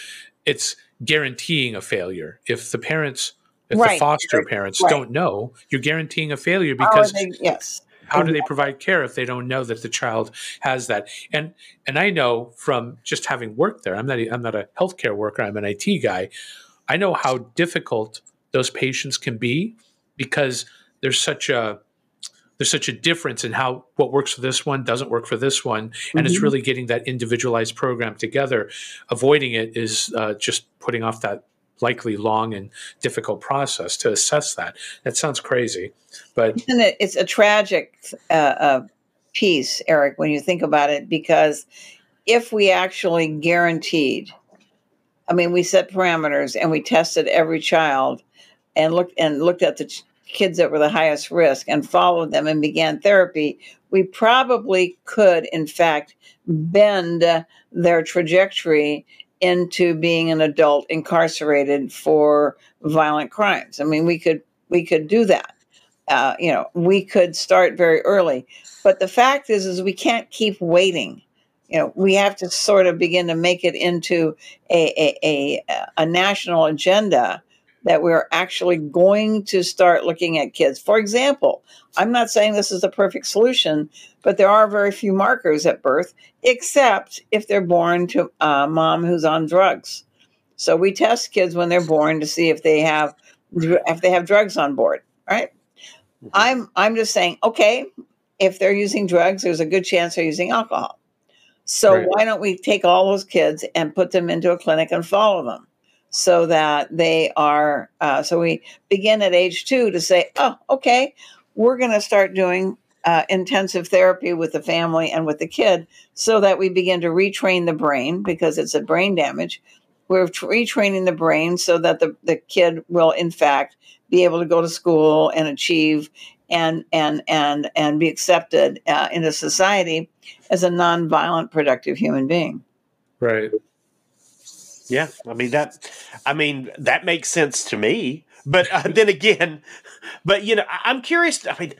it's guaranteeing a failure. If the parents if right. the foster parents right. don't know, you're guaranteeing a failure because they, yes. How do they provide care if they don't know that the child has that? And and I know from just having worked there, I'm not I'm not a healthcare worker, I'm an IT guy. I know how difficult those patients can be because there's such a there's such a difference in how what works for this one doesn't work for this one. And mm-hmm. it's really getting that individualized program together. Avoiding it is uh, just putting off that likely long and difficult process to assess that. That sounds crazy but Isn't it, it's a tragic uh, uh, piece erik when you think about it because if we actually guaranteed i mean we set parameters and we tested every child and looked and looked at the ch- kids that were the highest risk and followed them and began therapy, we probably could, in fact, bend their trajectory into being an adult incarcerated for violent crimes. I mean, we could we could do that. Uh, you know, we could start very early. But the fact is, is we can't keep waiting. You know, we have to sort of begin to make it into a a, a, a national agenda that we're actually going to start looking at kids. For example, I'm not saying this is the perfect solution, but there are very few markers at birth, except if they're born to a mom who's on drugs. So we test kids when they're born to see if they have if they have drugs on board. Right? Mm-hmm. I'm I'm just saying, okay, if they're using drugs, there's a good chance they're using alcohol. So right. why don't we take all those kids and put them into a clinic and follow them? So that they are uh, so we begin at age two to say oh okay we're going to start doing uh, intensive therapy with the family and with the kid so that we begin to retrain the brain because it's a brain damage. We're retraining the brain so that the, the kid will in fact be able to go to school and achieve and and and and be accepted uh, into society as a nonviolent productive human being. Right yeah, I mean that. I mean that makes sense to me. But uh, then again, but you know, I, I'm curious. I mean,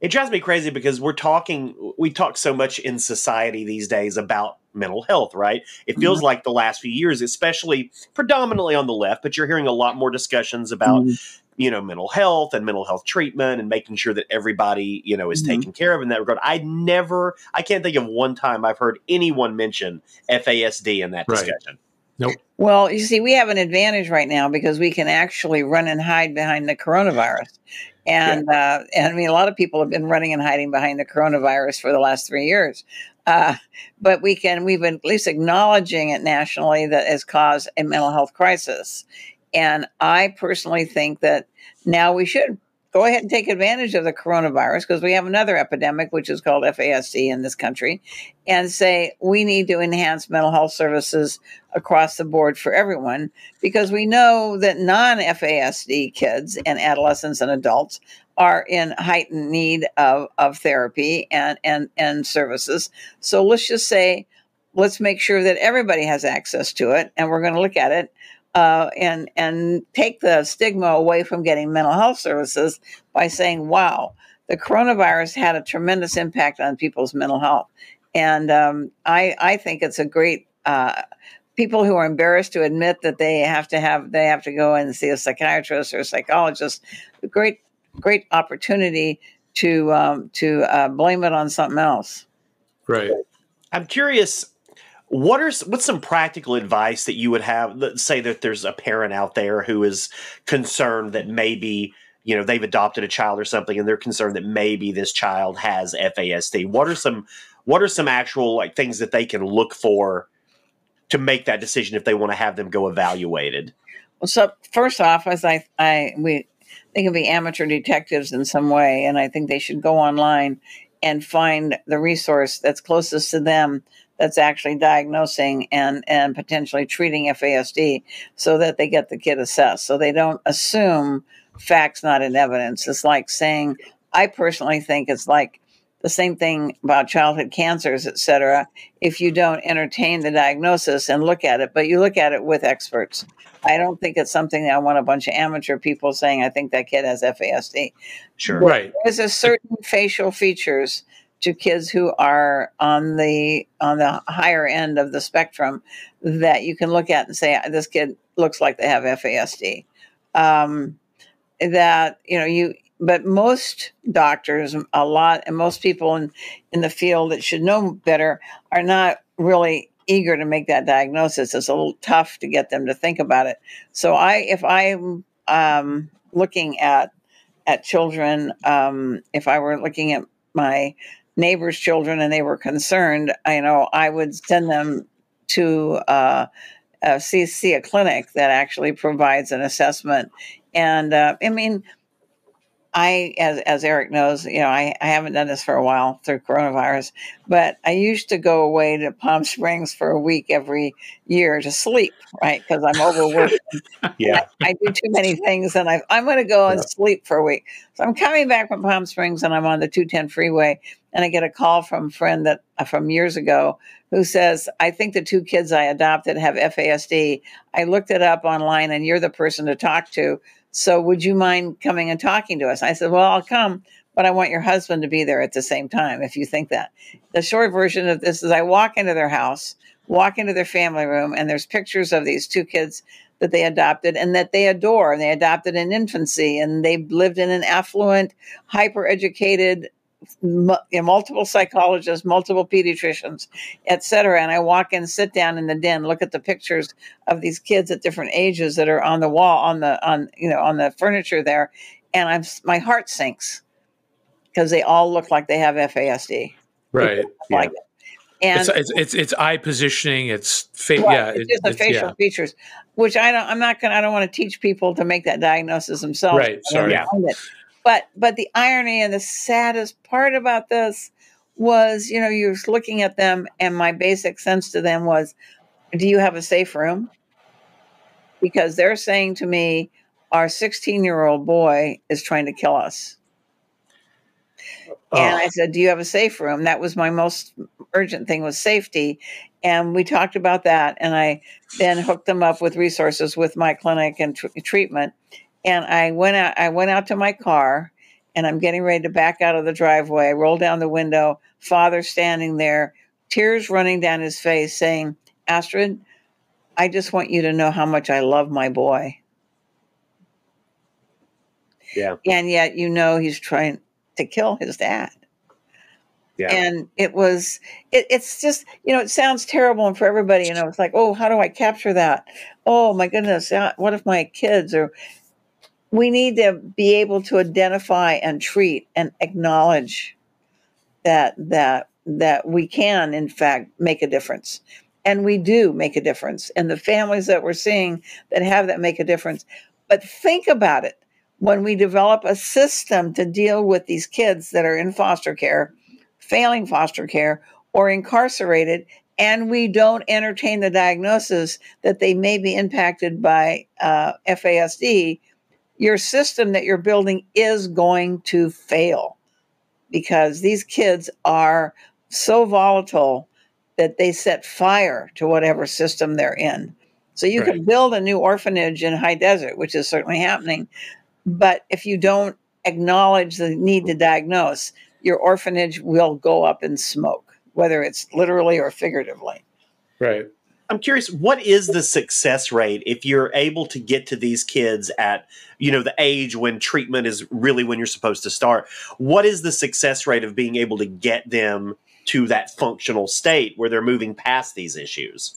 it drives me crazy because we're talking. We talk so much in society these days about mental health, right? It feels mm-hmm. like the last few years, especially predominantly on the left, but you're hearing a lot more discussions about. Mm-hmm. You know, mental health and mental health treatment, and making sure that everybody you know is mm-hmm. taken care of in that regard. I never, I can't think of one time I've heard anyone mention FASD in that right. discussion. Nope. Well, you see, we have an advantage right now because we can actually run and hide behind the coronavirus. And, yeah. uh, and I mean, a lot of people have been running and hiding behind the coronavirus for the last three years. Uh, but we can, we've been at least acknowledging it nationally that has caused a mental health crisis. And I personally think that now we should go ahead and take advantage of the coronavirus because we have another epidemic, which is called FASD in this country, and say we need to enhance mental health services across the board for everyone because we know that non FASD kids and adolescents and adults are in heightened need of, of therapy and, and, and services. So let's just say, let's make sure that everybody has access to it, and we're going to look at it uh, and and take the stigma away from getting mental health services by saying, "Wow, the coronavirus had a tremendous impact on people's mental health," and um, I I think it's a great. Uh, people who are embarrassed to admit that they have to have they have to go and see a psychiatrist or a psychologist, a great great opportunity to um, to uh, blame it on something else. Right. I'm curious what are what's some practical advice that you would have? Let's say that there's a parent out there who is concerned that maybe you know they've adopted a child or something and they're concerned that maybe this child has FASD what are some what are some actual like things that they can look for to make that decision if they want to have them go evaluated? Well so first off as i i we they can be amateur detectives in some way and i think they should go online and find the resource that's closest to them that's actually diagnosing and and potentially treating FASD so that they get the kid assessed. So they don't assume facts not in evidence. It's like saying I personally think it's like the same thing about childhood cancers et cetera. If you don't entertain the diagnosis and look at it but you look at it with experts. I don't think it's something that I want a bunch of amateur people saying I think that kid has FASD sure. Right. There's a certain facial features to kids who are on the on the higher end of the spectrum that you can look at and say this kid looks like they have FASD. Um, that you know you but most doctors a lot and most people in in the field that should know better are not really eager to make that diagnosis it's a little tough to get them to think about it so i if i'm um, looking at at children um, if i were looking at my neighbors' children and they were concerned, I know I would send them to uh, uh, see, see a clinic that actually provides an assessment. And uh, I mean, I, as, as Erik knows, you know, I, I haven't done this for a while through coronavirus, but I used to go away to Palm Springs for a week every year to sleep, right? Because I'm overworked. yeah. I, I, do too many things and I, I'm going to go and yeah. sleep for a week. So I'm coming back from Palm Springs and I'm on the 210 freeway and I get a call from a friend that uh, from years ago who says, I think the two kids I adopted have FASD. I looked it up online and you're the person to talk to. So would you mind coming and talking to us? I said, Well, I'll come, but I want your husband to be there at the same time if you think that. The short version of this is I walk into their house, walk into their family room, and there's pictures of these two kids that they adopted and that they adore. And they adopted in infancy and they lived in an affluent, hyper educated, multiple psychologists, multiple pediatricians, etc. And I walk in, sit down in the den, look at the pictures of these kids at different ages that are on the wall, on the on you know on the furniture there, and I'm my heart sinks because they all look like they have FASD. Right. Like yeah. And it's, it's, it's it's eye positioning. It's fa- yeah. It's just the facial yeah. features, which I don't. I'm not gonna. I don't want to teach people to make that diagnosis themselves. Right. Sorry. Yeah. But but the irony and the saddest part about this was, you know, you're looking at them, and my basic sense to them was, "Do you have a safe room?" Because they're saying to me, "Our 16 year old boy is trying to kill us." Oh. And I said, "Do you have a safe room?" That was my most urgent thing was safety, and we talked about that. And I then hooked them up with resources with my clinic and tr- treatment and I went out. I went out to my car, and I'm getting ready to back out of the driveway. I roll down the window. Father standing there, tears running down his face, saying, "Astrid, I just want you to know how much I love my boy." Yeah. And yet, you know, he's trying to kill his dad. Yeah. And it was, it, it's just, you know, it sounds terrible. And for everybody, you know, it's like, oh, how do I capture that? Oh, my goodness. What if my kids are, we need to be able to identify and treat and acknowledge that that that we can in fact make a difference. And we do make a difference. And the families that we're seeing that have that make a difference. But think about it. When we develop a system to deal with these kids that are in foster care, failing foster care, or incarcerated, and we don't entertain the diagnosis that they may be impacted by uh, FASD, your system that you're building is going to fail because these kids are so volatile that they set fire to whatever system they're in. So you right. can build a new orphanage in high desert, which is certainly happening. But if you don't acknowledge the need to diagnose, your orphanage will go up in smoke, whether it's literally or figuratively. Right. I'm curious, what is the success rate if you're able to get to these kids at, you know, the age when treatment is really when you're supposed to start? What is the success rate of being able to get them to that functional state where they're moving past these issues?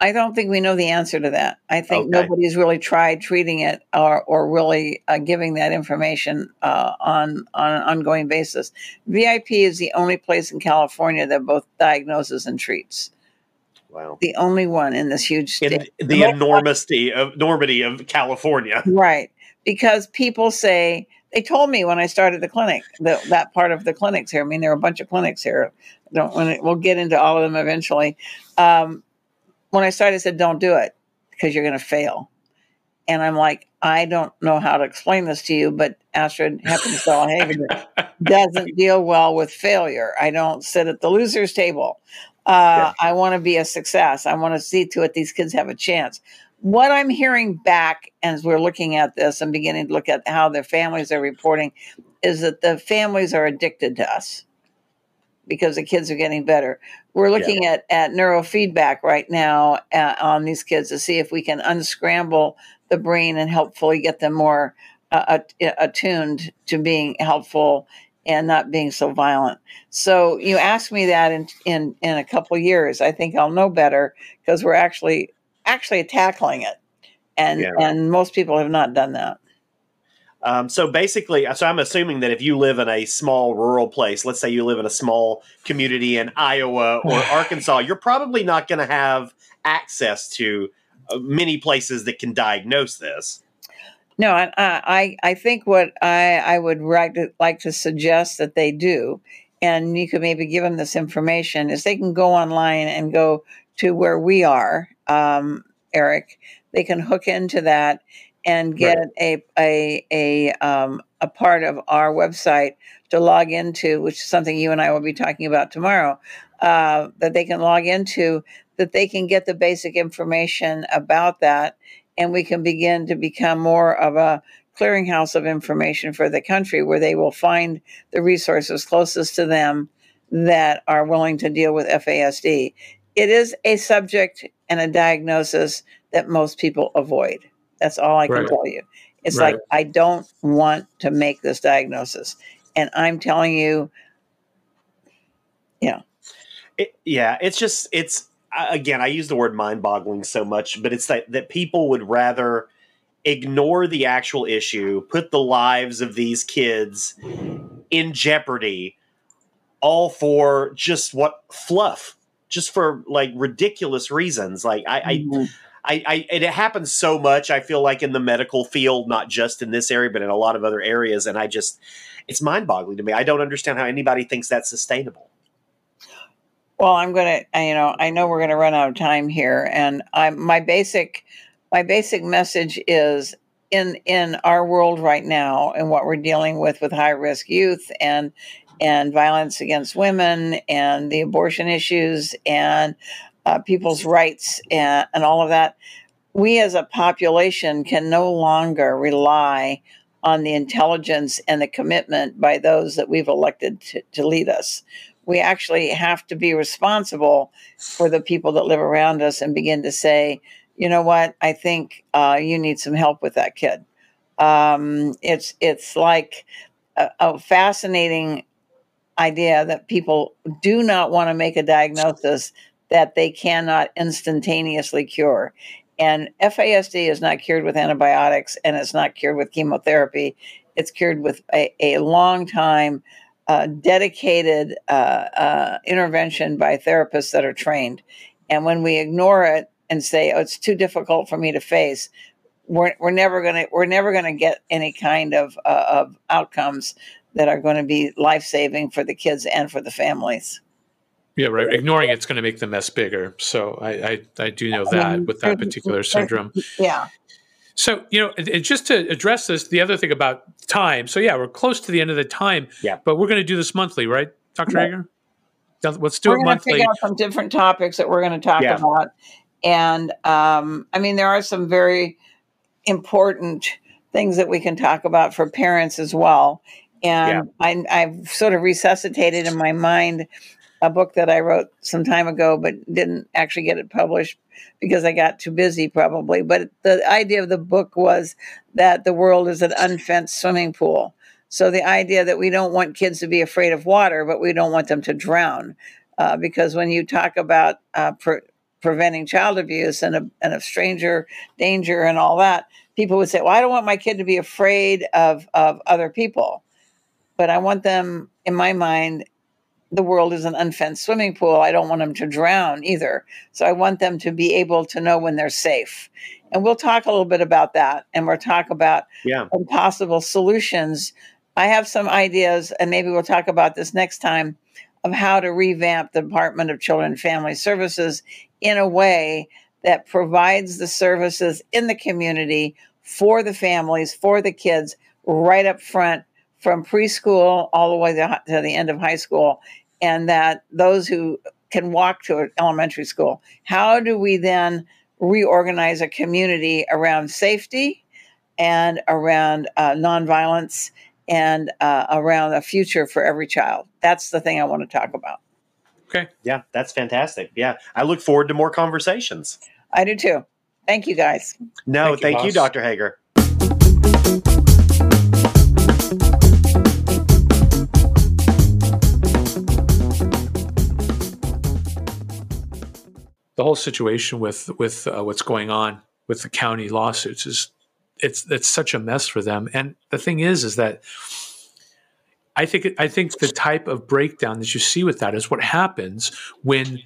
I don't think we know the answer to that. I think okay. nobody's really tried treating it or, or really uh, giving that information uh, on on an ongoing basis. VIP is the only place in California that both diagnoses and treats. Wow. The only one in this huge state. In the enormity of enormity of California. Right. Because people say they told me when I started the clinic, that that part of the clinics here. I mean, there are a bunch of clinics here. Don't it, we'll get into all of them eventually. Um, when I started, I said, "Don't do it because you're going to fail." And I'm like, I don't know how to explain this to you, but Astrid Heppenstall doesn't deal well with failure. I don't sit at the losers table. Uh, yeah. I want to be a success. I want to see to it these kids have a chance. What I'm hearing back as we're looking at this and beginning to look at how their families are reporting is that the families are addicted to us because the kids are getting better. We're looking yeah. at, at neurofeedback right now uh, on these kids to see if we can unscramble the brain and helpfully get them more uh, attuned to being helpful and not being so violent. So you ask me that in in in a couple years, I think I'll know better because we're actually actually tackling it, and yeah. and most people have not done that. Um, so basically, so I'm assuming that if you live in a small rural place, let's say you live in a small community in Iowa or Arkansas, you're probably not going to have access to uh, many places that can diagnose this. No, I, I, I think what I, I would like to, like to suggest that they do, and you could maybe give them this information, is they can go online and go to where we are, um, Erik. They can hook into that and get right. a a a um, a part of our website to log into, which is something you and I will be talking about tomorrow. Uh, that they can log into, that they can get the basic information about that and we can begin to become more of a clearinghouse of information for the country where they will find the resources closest to them that are willing to deal with FASD. It is a subject and a diagnosis that most people avoid. That's all I can right. tell you. It's right. like, I don't want to make this diagnosis. And I'm telling you, yeah. It, yeah, it's just, it's, again, I use the word mind boggling so much, but it's that, that people would rather ignore the actual issue, put the lives of these kids in jeopardy, all for just what fluff, just for like ridiculous reasons. Like, I, mm-hmm. I, I, it happens so much. I feel like in the medical field, not just in this area, but in a lot of other areas. And I just, it's mind boggling to me. I don't understand how anybody thinks that's sustainable. Well, I'm going to, you know, I know we're going to run out of time here, and I'm my basic, my basic message is in in our world right now, and what we're dealing with with high risk youth and and violence against women and the abortion issues and uh, people's rights and, and all of that. We as a population can no longer rely on the intelligence and the commitment by those that we've elected to, to lead us we actually have to be responsible for the people that live around us and begin to say, you know what, I think uh, you need some help with that kid. Um, it's it's like a, a fascinating idea that people do not want to make a diagnosis that they cannot instantaneously cure. And FASD is not cured with antibiotics and it's not cured with chemotherapy. It's cured with a, a long time uh, dedicated uh, uh, intervention by therapists that are trained. And when we ignore it and say, oh, it's too difficult for me to face, we're, we're never gonna we're never gonna get any kind of uh, of outcomes that are going to be life saving for the kids and for the families. Yeah, right. Ignoring it's going to make the mess bigger. So I, I, I do know that with that particular syndrome. Yeah. So you know, and just to address this, the other thing about time. So yeah, we're close to the end of the time. Yeah. But we're going to do this monthly, right, Doctor Yeah. Heger? Let's do we're it going to monthly. figure out some different topics that we're going to talk Yeah. about, and um, I mean there are some very important things that we can talk about for parents as well. And I, I've sort of resuscitated in my mind a book that I wrote some time ago, but didn't actually get it published because I got too busy, probably. But the idea of the book was that the world is an unfenced swimming pool. So the idea that we don't want kids to be afraid of water, but we don't want them to drown, uh, because when you talk about uh, pre- preventing child abuse and a, and of stranger danger and all that, people would say, "Well, I don't want my kid to be afraid of of other people," but I want them, in my mind, the world is an unfenced swimming pool. I don't want them to drown either. So I want them to be able to know when they're safe. And we'll talk a little bit about that, and we'll talk about Yeah. possible solutions. I have some ideas, and maybe we'll talk about this next time of how to revamp the Department of Children and Family Services in a way that provides the services in the community for the families, for the kids, right up front from preschool all the way to, to the end of high school, and that those who can walk to elementary school, how do we then reorganize a community around safety and around uh, nonviolence and uh, around a future for every child? That's the thing I want to talk about. Okay. Yeah, that's fantastic. Yeah. I look forward to more conversations. I do too. Thank you guys. No, Thank you, thank you, boss. Dr. Heger. The whole situation with with uh, what's going on with the county lawsuits is it's it's such a mess for them. And the thing is, is that I think I think the type of breakdown that you see with that is what happens when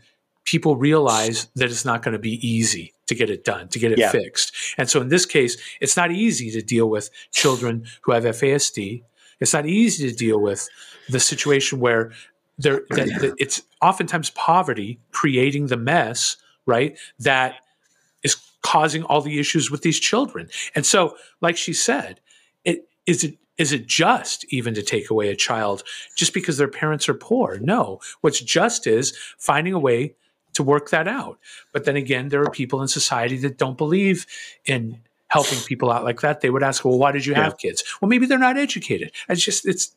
people realize that it's not going to be easy to get it done, to get it Yeah. fixed. And so in this case, it's not easy to deal with children who have FASD. It's not easy to deal with the situation where there that, that it's oftentimes poverty creating the mess, right? That is causing all the issues with these children. And so, like she said, it is it is it just even to take away a child just because their parents are poor? No. What's just is finding a way to work that out. But then again, there are people in society that don't believe in helping people out like that. They would ask, "Well, why did you Yeah. have kids?" Well, maybe they're not educated. It's just it's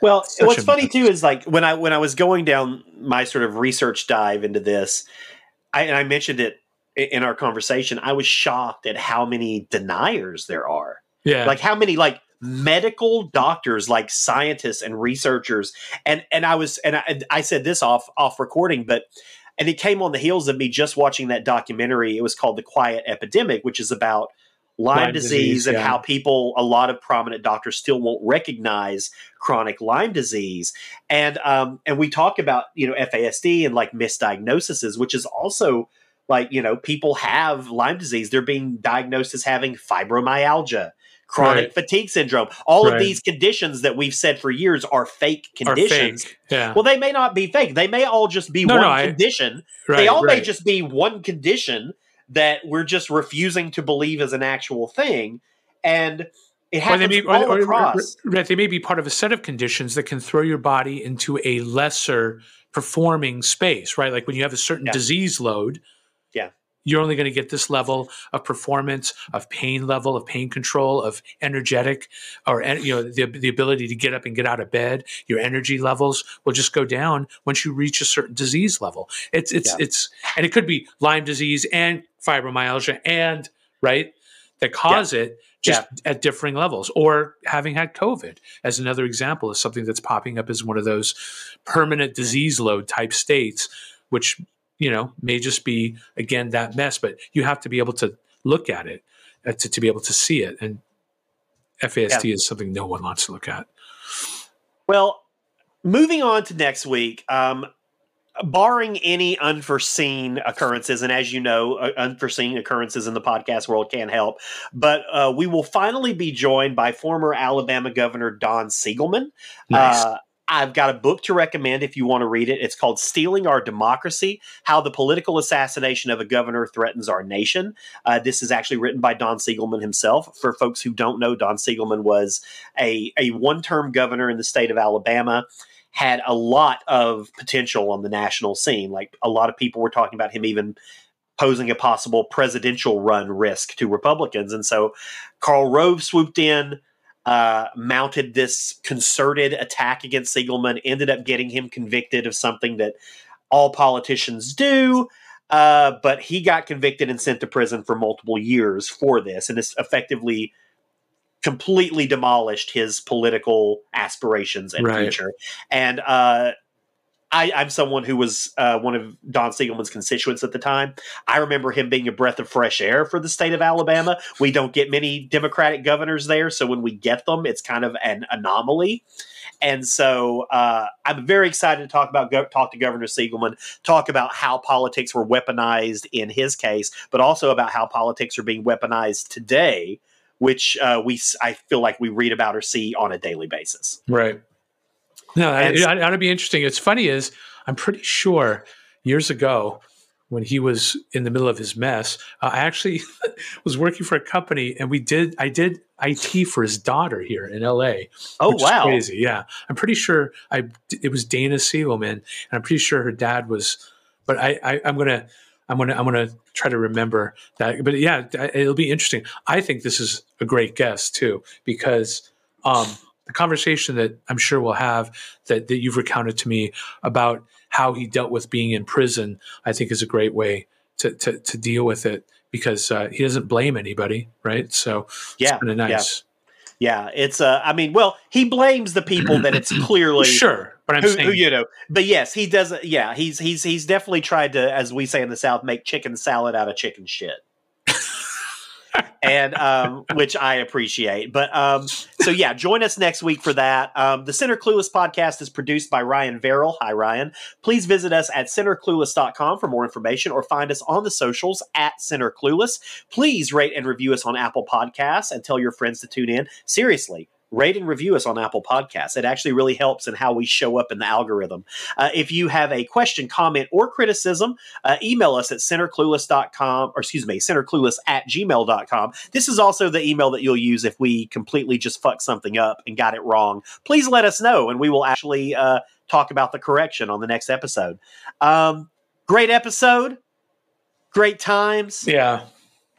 Well, what's funny mess. too is like when I when I was going down my sort of research dive into this, I, and I mentioned it in our conversation. I was shocked at how many deniers there are. yeah. Like how many like medical doctors, like scientists and researchers, and and I was and I, and I said this off off recording, but and it came on the heels of me just watching that documentary. It was called The Quiet Epidemic, which is about Lyme, Lyme disease, disease, and yeah. how people, a lot of prominent doctors, still won't recognize chronic Lyme disease. And um, and we talk about you know FASD and like misdiagnoses, which is also like you know people have Lyme disease. They're being diagnosed as having fibromyalgia. Chronic Right. fatigue syndrome. All Right. of these conditions that we've said for years are fake Are conditions. fake. Yeah. Well, they may not be fake. They may all just be No, one no, I- condition right, they all may just be one condition that we're just refusing to believe is an actual thing, and it Or happens they may, all or, or- across. right, they may be part of a set of conditions that can throw your body into a lesser performing space, right? Like when you have a certain Yeah. disease load, Yeah. you're only going to get this level of performance, of pain level, of pain control, of energetic, or you know the the ability to get up and get out of bed. Your energy levels will just go down once you reach a certain disease level. It's it's Yeah. it's and it could be Lyme disease and fibromyalgia and right that cause it just at differing levels or having had covid as another example is something that's popping up as one of those permanent disease load type states which you know may just be again that mess but you have to be able to look at it uh, to, to be able to see it and fasd is something no one wants to look at. Well, moving on to next week. Um, barring any unforeseen occurrences, and as you know, uh, unforeseen occurrences in the podcast world can't help, but uh, we will finally be joined by former Alabama Governor Don Siegelman. Nice. Uh, I've got a book to recommend if you want to read it. It's called Stealing Our Democracy How the Political Assassination of a Governor Threatens Our Nation. Uh, this is actually written by Don Siegelman himself. For folks who don't know, Don Siegelman was a, a one term governor in the state of Alabama. Had a lot of potential on the national scene. Like a lot of people were talking about him even posing a possible presidential run risk to Republicans. And so Karl Rove swooped in, uh, mounted this concerted attack against Siegelman, ended up getting him convicted of something that all politicians do. Uh, but he got convicted and sent to prison for multiple years for this, and this effectively completely demolished his political aspirations and Right. future. And uh, I, I'm someone who was uh, one of Don Siegelman's constituents at the time. I remember him being a breath of fresh air for the state of Alabama. We don't get many Democratic governors there, so when we get them, it's kind of an anomaly. And so uh, I'm very excited to talk about go- talk to Governor Siegelman, talk about how politics were weaponized in his case, but also about how politics are being weaponized today, which uh, we I feel like we read about or see on a daily basis. Right. No, And it, s- it ought to be interesting. It's funny is I'm pretty sure years ago when he was in the middle of his mess, uh, I actually was working for a company and we did I did IT for his daughter here in LA. Oh wow! crazy! Yeah, I'm pretty sure I it was Dana Siegelman, and I'm pretty sure her dad was. But I, I I'm gonna I'm gonna I'm gonna try to remember that. But yeah, it'll be interesting. I think this is a great guest too because um, the conversation that I'm sure we'll have that that you've recounted to me about how he dealt with being in prison, I think is a great way to to, to deal with it because uh, he doesn't blame anybody, right? So Yeah, it's kind of nice. Yeah, it's uh I mean, well, he blames the people that it's clearly Sure, but I'm who, saying who you know. But yes, he does yeah, he's he's he's definitely tried to as we say in the south make chicken salad out of chicken shit. and um which I appreciate. But um so yeah, join us next week for that. Um the Center Clueless podcast is produced by Ryan Verrill. Hi Ryan. Please visit us at centerclueless.com for more information or find us on the socials at Center Clueless. Please rate and review us on Apple Podcasts and tell your friends to tune in. Seriously, rate and review us on Apple Podcasts. It actually really helps in how we show up in the algorithm. Uh, if you have a question, comment, or criticism, uh, email us at centerclueless.com, or excuse me, centerclueless at gmail.com. This is also the email that you'll use if we completely just fuck something up and got it wrong. Please let us know, and we will actually uh, talk about the correction on the next episode. Um, great episode. Great times. Yeah.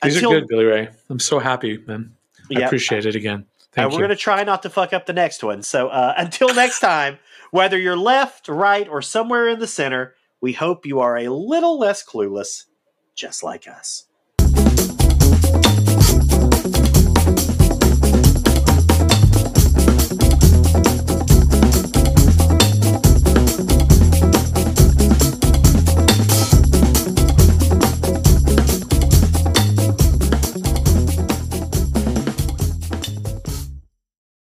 These Until- are good, Billy Ray. I'm so happy, man. I appreciate it again. And we're going to try not to fuck up the next one. So uh, until next time, whether you're left, right, or somewhere in the center, we hope you are a little less clueless, just like us.